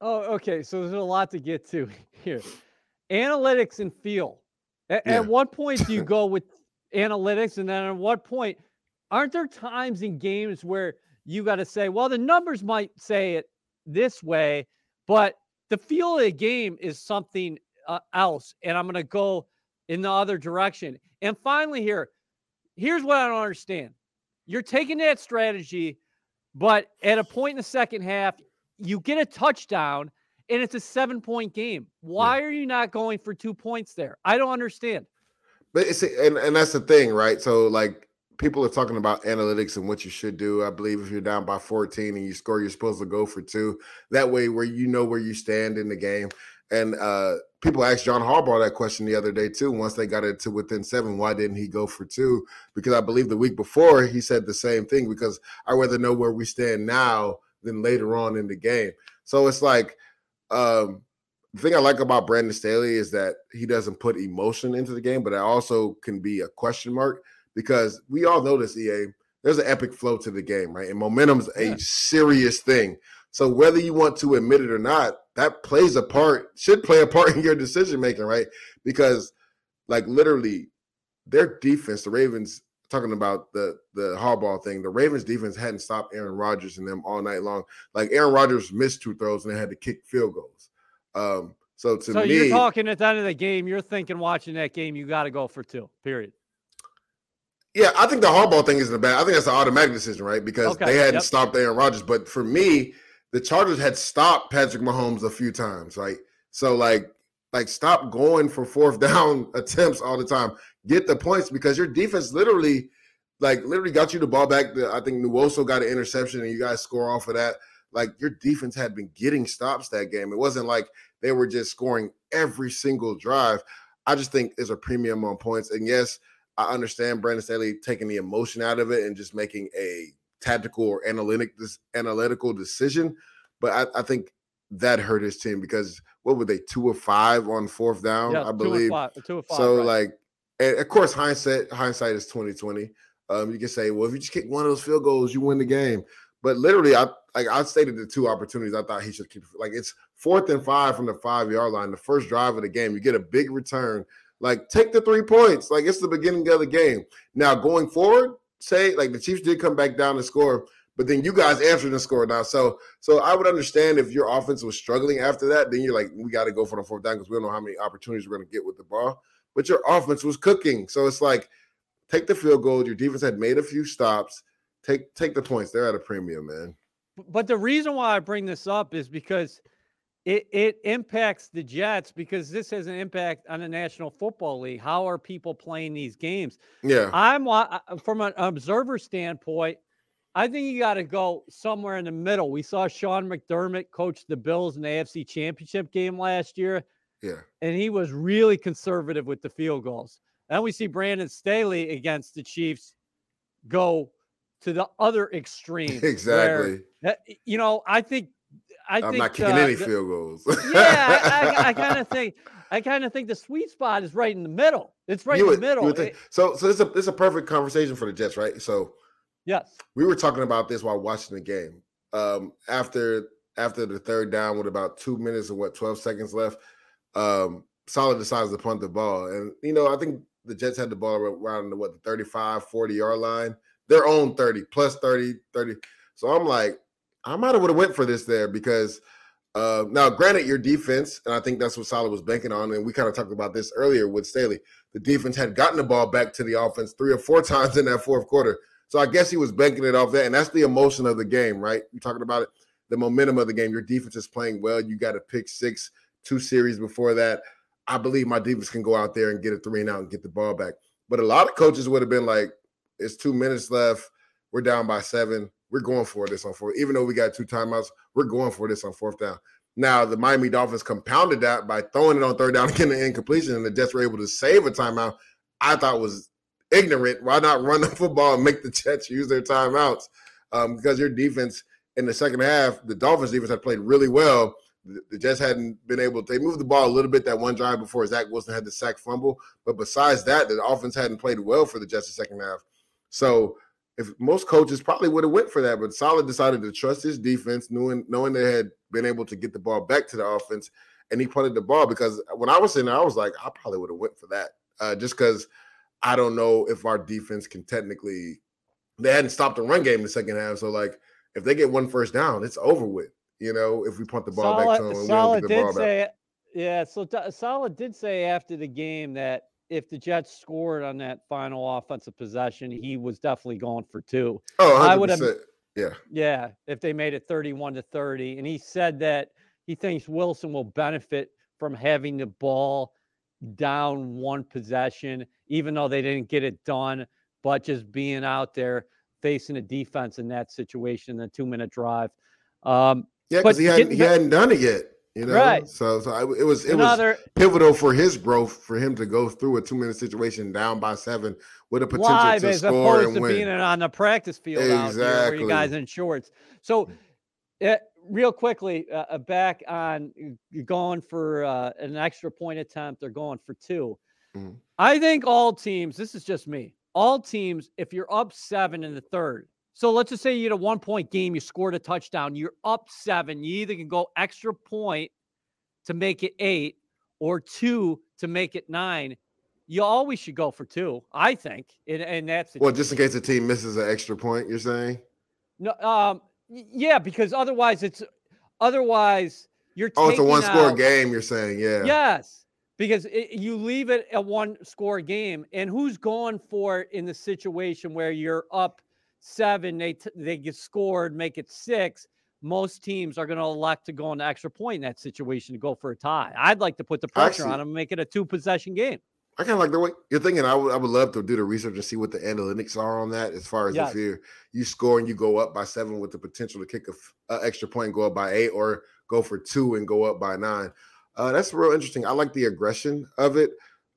Oh, okay. So there's a lot to get to here. Analytics and feel. At, yeah. at what point do you go with analytics, and then at what point aren't there times in games where you got to say, well, the numbers might say it this way, but the feel of the game is something uh, else, and I'm going to go in the other direction. And finally, here, here's what I don't understand: you're taking that strategy, but at a point in the second half, you get a touchdown, and it's a seven point game. Why yeah. are you not going for two points there? I don't understand. But it's and, and that's the thing, right? So like people are talking about analytics and what you should do. I believe if you're down by 14 and you score, you're supposed to go for two. That way, where you know where you stand in the game. And uh, people asked John Harbaugh that question the other day too. Once they got it to within seven, why didn't he go for two? Because I believe the week before he said the same thing. Because I rather know where we stand now than later on in the game. So it's like um, the thing I like about Brandon Staley is that he doesn't put emotion into the game, but it also can be a question mark because we all know this, EA. There's an epic flow to the game, right? And momentum's a serious thing. So whether you want to admit it or not, that plays a part, should play a part in your decision making, right? Because like literally their defense, the Ravens talking about the the Harbaugh thing, the Ravens defense hadn't stopped Aaron Rodgers and them all night long. Like Aaron Rodgers missed two throws and they had to kick field goals. Um, so to so me, you're talking at the end of the game, you're thinking watching that game, you got to go for two. Period. Yeah, I think the Harbaugh thing isn't bad. I think that's an automatic decision, right? Because okay, they hadn't yep. stopped Aaron Rodgers. But for me, the Chargers had stopped Patrick Mahomes a few times, right? So like, like stop going for fourth down attempts all the time. Get the points because your defense literally, like, literally got you the ball back. I think Nwosu got an interception, and you guys score off of that. Like your defense had been getting stops that game. It wasn't like they were just scoring every single drive. I just think there's a premium on points. And yes, I understand Brandon Staley taking the emotion out of it and just making a tactical or analytic this analytical decision. But I, I, think that hurt his team because what were they two of five on fourth down? Yeah, I believe. Two of five, two five, so right. like, and of course, hindsight hindsight is twenty twenty. Um, you can say, well, if you just kick one of those field goals, you win the game. But literally, I like I stated the two opportunities I thought he should keep. Like it's fourth and five from the five yard line, the first drive of the game. You get a big return. Like take the three points. Like it's the beginning of the game. Now going forward, say like the Chiefs did come back down to score, but then you guys answered the score now. So so I would understand if your offense was struggling after that, then you're like, we got to go for the fourth down because we don't know how many opportunities we're going to get with the ball. But your offense was cooking. So it's like take the field goal. Your defense had made a few stops. Take take the points. They're at a premium, man. But the reason why I bring this up is because it, it impacts the Jets because this has an impact on the National Football League. How are people playing these games? Yeah. I'm uh, from an observer standpoint, I think you got to go somewhere in the middle. We saw Sean McDermott coach the Bills in the AFC Championship game last year. Yeah. And he was really conservative with the field goals. Then we see Brandon Staley against the Chiefs go to the other extreme. Exactly. Where, you know, I think I am think, not kicking uh, any field goals. yeah, I, I, I kind of think I kind of think the sweet spot is right in the middle. It's right in the middle. Think, so, so it's a it's a perfect conversation for the Jets, right? So, yes, we were talking about this while watching the game. Um, after after the third down, with about two minutes and what twelve seconds left, um, Saleh decides to punt the ball, and you know I think the Jets had the ball around the what the 35, 40 yard line, their own 30 plus 30, 30. So I'm like, I might have would have went for this there because uh, now, granted, your defense, and I think that's what Saleh was banking on, and we kind of talked about this earlier with Staley. The defense had gotten the ball back to the offense three or four times in that fourth quarter. So I guess he was banking it off that, and that's the emotion of the game, right? You're talking about it, the momentum of the game. Your defense is playing well. You got a pick six, two series before that. I believe my defense can go out there and get a three and out and get the ball back. But a lot of coaches would have been like, "It's two minutes left. We're down by seven we're going for this on fourth. Even though we got two timeouts, we're going for this on fourth down. Now the Miami Dolphins compounded that by throwing it on third down getting an incompletion, and the Jets were able to save a timeout. I thought was ignorant. Why not run the football and make the Jets use their timeouts? Um, because your defense in the second half, the Dolphins defense had played really well. The, Jets hadn't been able. They moved the ball a little bit that one drive before Zach Wilson had the sack fumble, but besides that, the offense hadn't played well for the Jets the second half. So if most coaches probably would have went for that, but Saleh decided to trust his defense, knowing knowing they had been able to get the ball back to the offense, and he punted the ball because when I was sitting there, I was like, I probably would have went for that, uh, just because I don't know if our defense can technically. They hadn't stopped the run game in the second half, so like if they get one first down, it's over with. You know, if we punt the ball back to and we don't get the did ball back. yeah. So Saleh did say after the game that if the Jets scored on that final offensive possession, he was definitely going for two. Oh, I 100%. would have- Yeah. Yeah, if they made it 31 to 30. And he said that he thinks Wilson will benefit from having the ball down one possession, even though they didn't get it done, but just being out there facing a defense in that situation, the two minute drive. Um, Yeah, because he hadn't he hadn't done it yet. You know, Right. So so I, it was it was pivotal for his growth for him to go through a two minute situation down by seven with a potential live to as score opposed and to win. being on the practice field out there where Exactly. you guys in shorts. So, uh, real quickly, uh, uh, back on going for uh, an extra point attempt or going for 2 Mhm. I think all teams. This is just me. All teams, if you're up seven in the third. So let's just say you had a one point game, you scored a touchdown, you're up seven. You either can go extra point to make it eight or two to make it nine. You always should go for two, I think. And, in that Well, just in case the team misses an extra point, you're saying? no, um, yeah, because otherwise it's otherwise you're Oh, it's a one score game. You're saying, yeah. Yes, because it, you leave it a one score game, and who's going for it in the situation where you're up seven, they t- they get scored, make it six. Most teams are going to elect to go into extra point in that situation to go for a tie. I'd like to put the pressure on them, and make it a two possession game. I kind of like the way you're thinking. I would, I would love to do the research and see what the analytics are on that. As far as Yes. if you you score and you go up by seven with the potential to kick a a extra point, and go up by eight, or go for two and go up by nine. Uh, that's real interesting. I like the aggression of it.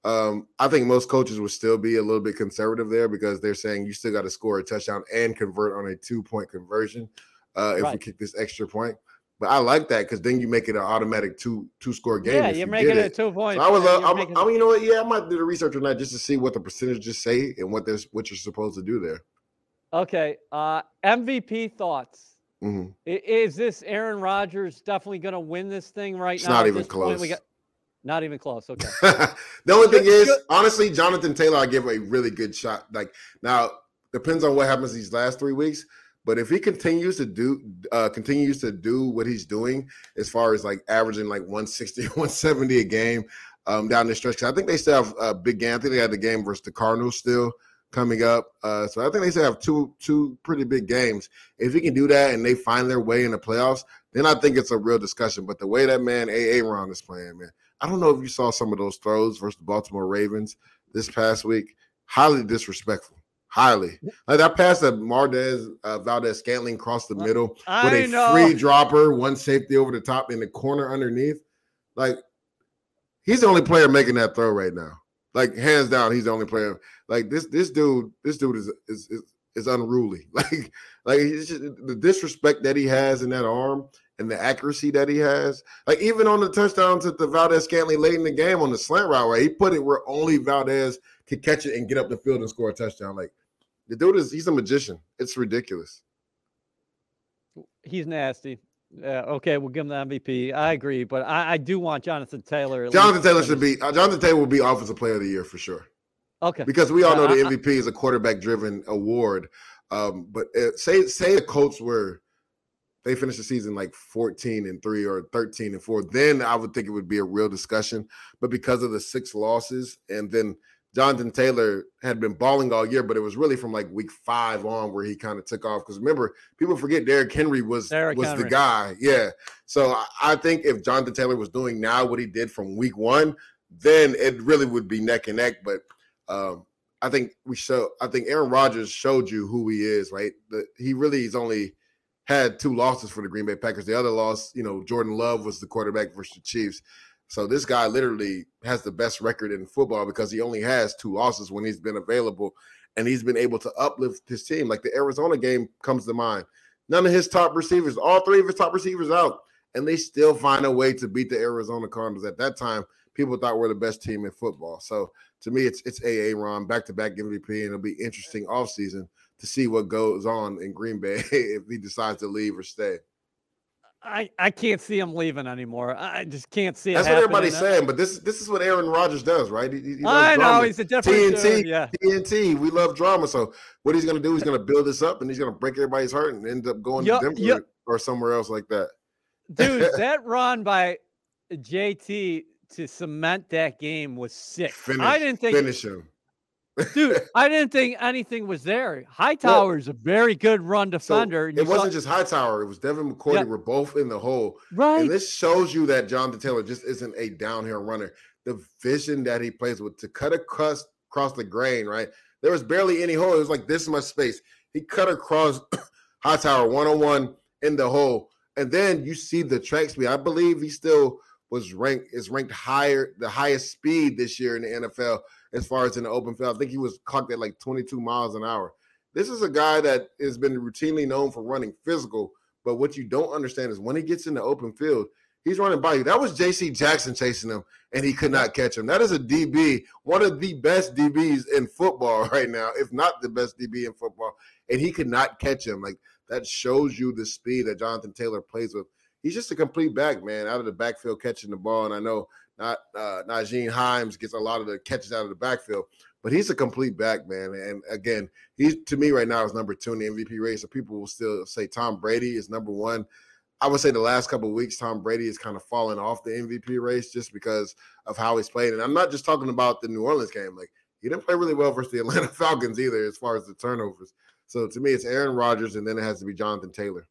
Um, I think most coaches would still be a little bit conservative there because they're saying you still got to score a touchdown and convert on a two point conversion uh, if we kick this extra point. But I like that because then you make it an automatic two two score game. yeah, you're you making it two point. So I love. you're I'm, making- I mean, you know what? Yeah, I might do the research on that just to see what the percentages say and what there's what you're supposed to do there. okay, uh, MVP thoughts. Mhm. Is this Aaron Rodgers definitely going to win this thing right now? It's now? not even this close. got not even close. Okay. the only thing Good- is, good. honestly, Jonathan Taylor, I give a really good shot. Like now, depends on what happens these last three weeks. But if he continues to do, uh, continues to do what he's doing, as far as like averaging like 160, 170 a game um, down the stretch, I think they still have a big game. I think they had the game versus the Cardinals still coming up. Uh, so I think they still have two two pretty big games. If he can do that and they find their way in the playoffs, then I think it's a real discussion. But the way that man A. Ron is playing, man, I don't know if you saw some of those throws versus the Baltimore Ravens this past week. Highly disrespectful. Highly. Like that pass that Mardez uh, Valdes-Scantling crossed the middle with a know. free dropper, one safety over the top in the corner underneath. Like he's the only player making that throw right now. Like hands down, he's the only player. Like this, this dude, this dude is is is, is unruly. Like like he's just, the disrespect that he has in that arm and the accuracy that he has. Like even on the touchdowns at the Valdes-Scantling late in the game on the slant route, where he put it where only Valdes could catch it and get up the field and score a touchdown. Like the dude is he's a magician. It's ridiculous. He's nasty. Yeah, okay, we'll give him the MVP. I agree, but I, I do want Jonathan Taylor. Jonathan Taylor should be uh, Jonathan Taylor will be offensive player of the year for sure. okay. because we all know Yeah, the I- MVP is a quarterback driven award. Um, but uh, say say the Colts were they finished the season like 14 and 3 or 13 and 4, then I would think it would be a real discussion. But because of the six losses, and then Jonathan Taylor had been balling all year, but it was really from like week five on where he kind of took off. Because remember, people forget Derrick Henry was Derrick was Henry. the guy. Yeah. So I, I think if Jonathan Taylor was doing now what he did from week one, then it really would be neck and neck. But um, I think we show. I think Aaron Rodgers showed you who he is. Right, the, he really is only had two losses for the Green Bay Packers. The other loss, you know, Jordan Love was the quarterback versus the Chiefs. So this guy literally has the best record in football because he only has two losses when he's been available, and he's been able to uplift his team. Like the Arizona game comes to mind. None of his top receivers, all three of his top receivers out, and they still find a way to beat the Arizona Cardinals. At that time, people thought we're the best team in football. So to me, it's it's AA Ron back to back MVP, and it'll be interesting offseason to see what goes on in Green Bay if he decides to leave or stay. I, I can't see him leaving anymore. I just can't see it. That's what everybody's saying, but this this is what Aaron Rodgers does, right? He, he I know drama. he's a different TNT. yeah. TNT. We love drama. So what he's going to do? He's going to build this up, and he's going to break everybody's heart and end up going yep, to Denver yep. or somewhere else like that. Dude, that run by JT to cement that game was sick. Finish, I didn't think finish him. Dude, I didn't think anything was there. Hightower is a very good run defender. So it wasn't saw- just Hightower; it was Devin McCourty. Yep. We're both in the hole, right? And this shows you that Jonathan Taylor just isn't a downhill runner. The vision that he plays with to cut across across the grain, right? There was barely any hole. It was like this much space. He cut across Hightower one on one in the hole, and then you see the track speed. I believe he still was ranked is ranked higher, the highest speed this year in the NFL as far as in the open field. I think he was clocked at like 22 miles an hour. This is a guy that has been routinely known for running physical, but what you don't understand is when he gets in the open field, he's running by you. That was J.C. Jackson chasing him, and he could not catch him. That is a DB, one of the best DBs in football right now, if not the best DB in football, and he could not catch him. Like that shows you the speed that Jonathan Taylor plays with. He's just a complete back, man, out of the backfield catching the ball. And I know not uh, Nyheim Hines gets a lot of the catches out of the backfield, but he's a complete back, man. And again, he's to me right now is number two in the MVP race. So people will still say Tom Brady is number one. I would say the last couple weeks, Tom Brady is kind of falling off the MVP race just because of how he's played. And I'm not just talking about the New Orleans game. Like he didn't play really well versus the Atlanta Falcons either, as far as the turnovers. So to me, it's Aaron Rodgers, and then it has to be Jonathan Taylor.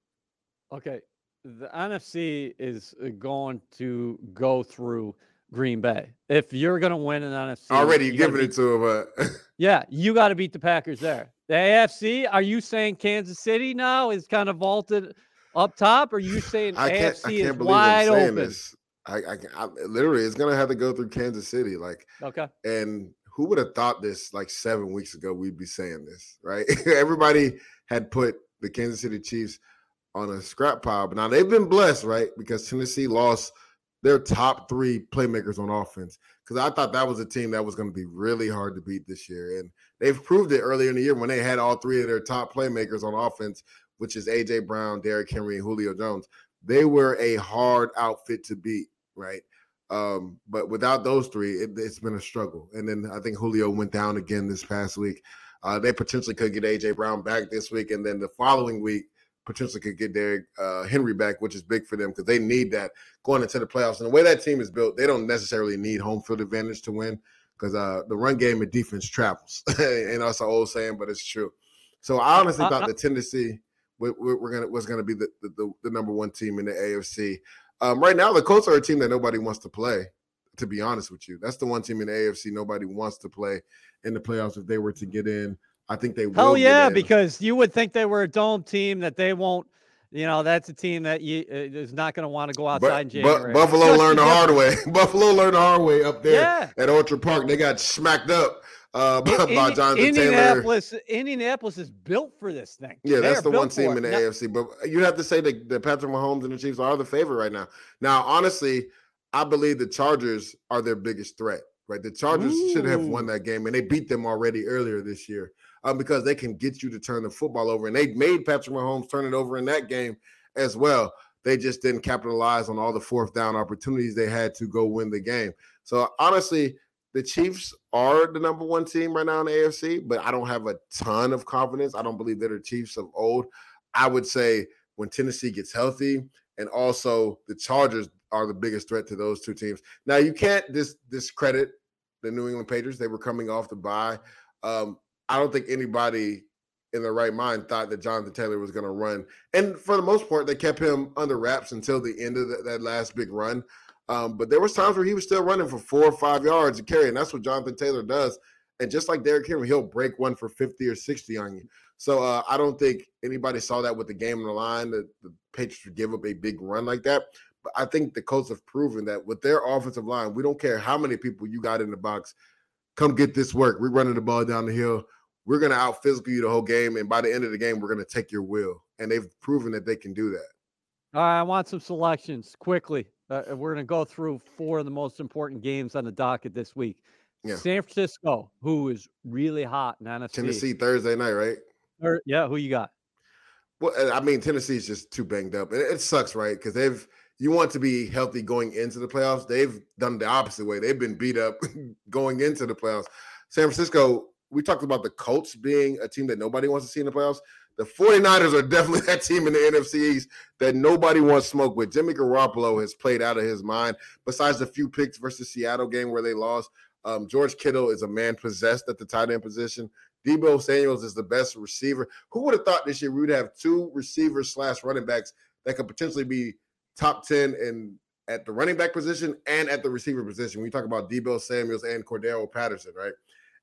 Okay, the NFC is uh, going to go through Green Bay. If you're going to win an NFC, already you giving beat, it to him. Uh... yeah, you got to beat the Packers there. The AFC, are you saying Kansas City now is kind of vaulted up top, or are you saying I can't, AFC I can't is believe wide I'm saying open? This. I, I, I literally, it's going to have to go through Kansas City. Like, okay, and who would have thought this like seven weeks ago? We'd be saying this, right? Everybody had put the Kansas City Chiefs on a scrap pile, but now they've been blessed, right? Because Tennessee lost their top three playmakers on offense. Because I thought that was a team that was going to be really hard to beat this year. And they've proved it earlier in the year when they had all three of their top playmakers on offense, which is AJ Brown, Derrick Henry, and Julio Jones. They were a hard outfit to beat, right? Um, but without those three, it, has been a struggle. And then I think Julio went down again this past week. Uh, they potentially could get AJ Brown back this week, and then the following week potentially could get Derrick uh, Henry back, which is big for them because they need that going into the playoffs. And the way that team is built, they don't necessarily need home field advantage to win because uh, the run game and defense travels. and that's an old saying, but it's true. So I honestly uh, thought uh, that Tennessee we're, we're, gonna was gonna be the, the, the number one team in the AFC. Um, right now, the Colts are a team that nobody wants to play. To be honest with you, that's the one team in the AFC nobody wants to play in the playoffs if they were to get in. I think they will. Hell yeah, because you would think they were a dome team that they won't. You know, that's a team that you uh, is not going to want to go outside but, in January. But Buffalo Just learned the hard way. Buffalo learned the hard way up there yeah. at Orchard Park. They got smacked up uh, by, in, by Jonathan Indianapolis, Taylor. Indianapolis is built for this thing. Yeah, they that's the one team in the now, AFC. But you have to say that, that Patrick Mahomes and the Chiefs are the favorite right now. Now, honestly, I believe the Chargers are their biggest threat. Right, the Chargers Ooh. should have won that game, and they beat them already earlier this year um, because they can get you to turn the football over. And they made Patrick Mahomes turn it over in that game as well. They just didn't capitalize on all the fourth down opportunities they had to go win the game. So honestly, the Chiefs are the number one team right now in the AFC, but I don't have a ton of confidence. I don't believe they're the Chiefs of old. I would say when Tennessee gets healthy, and also the Chargers are the biggest threat to those two teams. Now you can't dis- discredit the New England Patriots. They were coming off the bye. Um, I don't think anybody in their right mind thought that Jonathan Taylor was going to run. And for the most part, they kept him under wraps until the end of the, that last big run. Um, but there was times where he was still running for four or five yards to carry, and that's what Jonathan Taylor does. And just like Derrick Henry, he'll break one for 50 or 60 on you. So uh, I don't think anybody saw that with the game on the line that the Patriots would give up a big run like that. But I think the Colts have proven that with their offensive line, we don't care how many people you got in the box. Come get this work. We're running the ball down the hill we're going to out physical you the whole game. And by the end of the game, we're going to take your will. And they've proven that they can do that. All right, I want some selections quickly. Uh, we're going to go through four of the most important games on the docket this week. Yeah. San Francisco, who is really hot in NFC. Tennessee Thursday night, right? Or, yeah, who you got? Well, I mean, Tennessee's just too banged up. It, it sucks, right? Because they've you want to be healthy going into the playoffs. They've done the opposite way. They've been beat up going into the playoffs. San Francisco, we talked about the Colts being a team that nobody wants to see in the playoffs. The 49ers are definitely that team in the NFC East that nobody wants smoke with. Jimmy Garoppolo has played out of his mind. Besides the few picks versus Seattle game where they lost, um, George Kittle is a man possessed at the tight end position. Deebo Samuels is the best receiver. Who would have thought this year we would have two receivers slash running backs that could potentially be top 10 in at the running back position and at the receiver position. We talk about Deebo Samuels and Cordarrelle Patterson, right?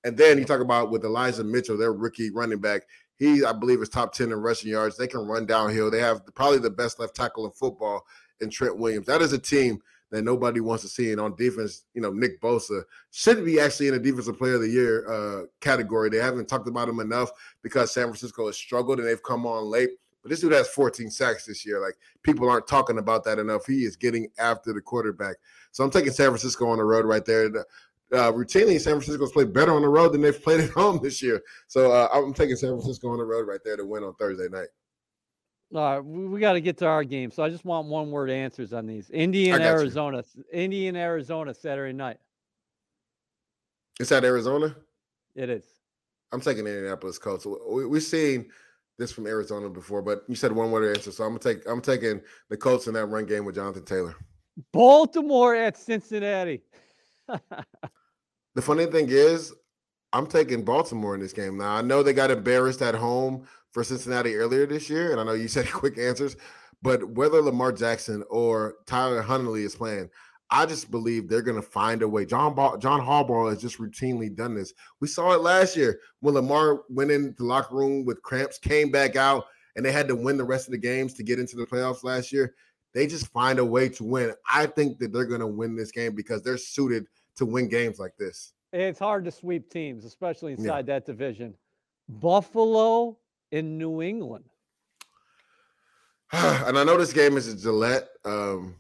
And then you talk about with Elijah Mitchell, their rookie running back. He, I believe, is top 10 in rushing yards. They can run downhill. They have probably the best left tackle in football in Trent Williams. That is a team that nobody wants to see. And on defense, you know, Nick Bosa should be actually in a defensive player of the year uh, category. They haven't talked about him enough because San Francisco has struggled and they've come on late. But this dude has 14 sacks this year. Like people aren't talking about that enough. He is getting after the quarterback. So I'm taking San Francisco on the road right there. Uh, routinely, San Francisco's played better on the road than they've played at home this year. So uh, I'm taking San Francisco on the road right there to win on Thursday night. All right, we, we got to get to our game. So I just want one word answers on these. Indian Arizona. Indian Arizona Saturday night. It's at Arizona? It is. I'm taking Indianapolis Colts. We, we've seen this from Arizona before, but you said one word answer. So I'm gonna take I'm taking the Colts in that run game with Jonathan Taylor. Baltimore at Cincinnati. the funny thing is, I'm taking Baltimore in this game. Now I know they got embarrassed at home for Cincinnati earlier this year, and I know you said quick answers, but whether Lamar Jackson or Tyler Huntley is playing, I just believe they're going to find a way. John ba- John Harbaugh has just routinely done this. We saw it last year when Lamar went into the locker room with cramps, came back out, and they had to win the rest of the games to get into the playoffs last year. They just find a way to win. I think that they're going to win this game because they're suited to win games like this. It's hard to sweep teams, especially inside yeah. that division. Buffalo in New England. and I know this game is a Gillette. Um,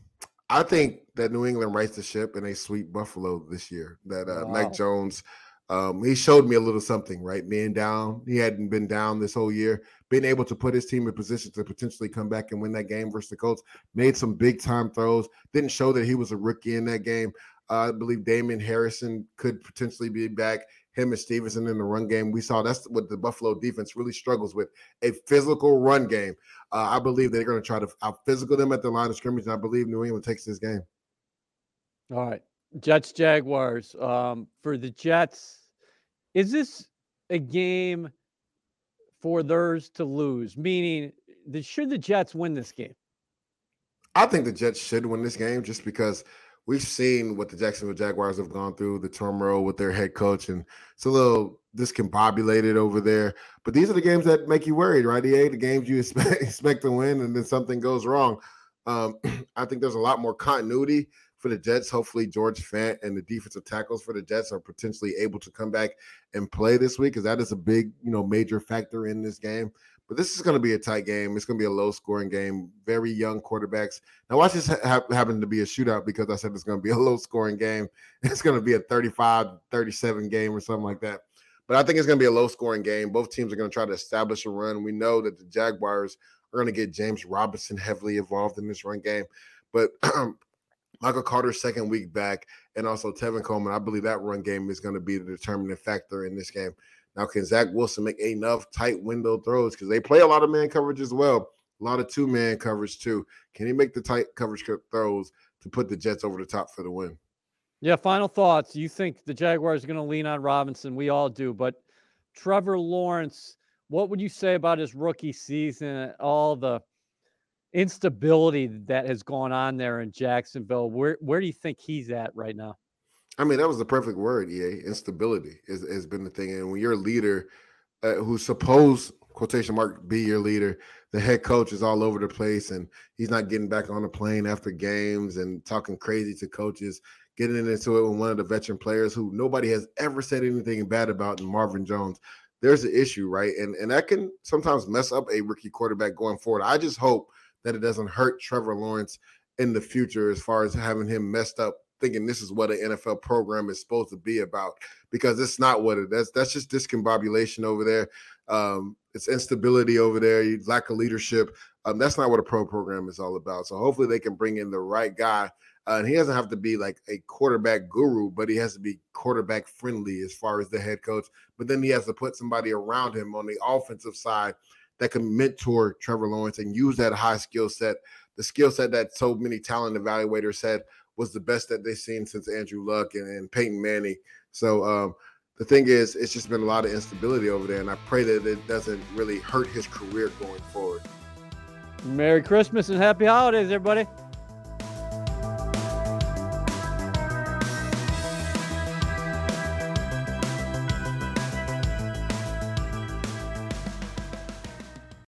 I think that New England rights the ship and they sweep Buffalo this year. That uh, wow. Mac Jones, um, he showed me a little something, right? Being down, he hadn't been down this whole year. Being able to put his team in position to potentially come back and win that game versus the Colts. Made some big time throws. Didn't show that he was a rookie in that game. Uh, I believe Damien Harrison could potentially be back. Him and Stevenson in the run game. We saw that's what the Buffalo defense really struggles with a physical run game. Uh, I believe they're going to try to out physical them at the line of scrimmage. And I believe New England takes this game. All right. Jets Jaguars. Um, for the Jets, is this a game for theirs to lose? Meaning, the, should the Jets win this game? I think the Jets should win this game just because we've seen what the Jacksonville Jaguars have gone through, the turmoil with their head coach, and it's a little discombobulated over there. But these are the games that make you worried, right? EA, the games you expect, expect to win, and then something goes wrong. Um, I think there's a lot more continuity for the Jets. Hopefully, George Fant and the defensive tackles for the Jets are potentially able to come back and play this week because that is a big, you know, major factor in this game. But this is going to be a tight game. It's going to be a low scoring game. Very young quarterbacks. Now, watch this ha- happen to be a shootout because I said it's going to be a low scoring game. It's going to be a 35 37 game or something like that. But I think it's going to be a low scoring game. Both teams are going to try to establish a run. We know that the Jaguars are going to get James Robinson heavily involved in this run game. But Michael Carter's second week back, and also Tevin Coleman, I believe that run game is going to be the determining factor in this game. Now, can Zach Wilson make enough tight window throws? Because they play a lot of man coverage as well, a lot of two man coverage too. Can he make the tight coverage throws to put the Jets over the top for the win? Yeah, final thoughts. You think the Jaguars are going to lean on Robinson? We all do. But Trevor Lawrence, what would you say about his rookie season? All the instability that has gone on there in Jacksonville. Where where do you think he's at right now? I mean, that was the perfect word. EA instability is, has been the thing, and when you're a leader uh, who's supposed quotation mark be your leader, the head coach is all over the place, and he's not getting back on the plane after games and talking crazy to coaches, getting into it with one of the veteran players who nobody has ever said anything bad about, in Marvin Jones. There's an issue, right? And and that can sometimes mess up a rookie quarterback going forward. I just hope that it doesn't hurt Trevor Lawrence in the future as far as having him messed up thinking this is what an NFL program is supposed to be about because it's not what it. That's that's just discombobulation over there. Um, it's instability over there. Lack of leadership. Um, that's not what a pro program is all about. So hopefully they can bring in the right guy. Uh, and he doesn't have to be like a quarterback guru, but he has to be quarterback friendly as far as the head coach. But then he has to put somebody around him on the offensive side that can mentor Trevor Lawrence and use that high skill set, the skill set that so many talent evaluators said was the best that they've seen since Andrew Luck and, and Peyton Manning. So um, the thing is, it's just been a lot of instability over there, and I pray that it doesn't really hurt his career going forward. Merry Christmas and happy holidays, everybody.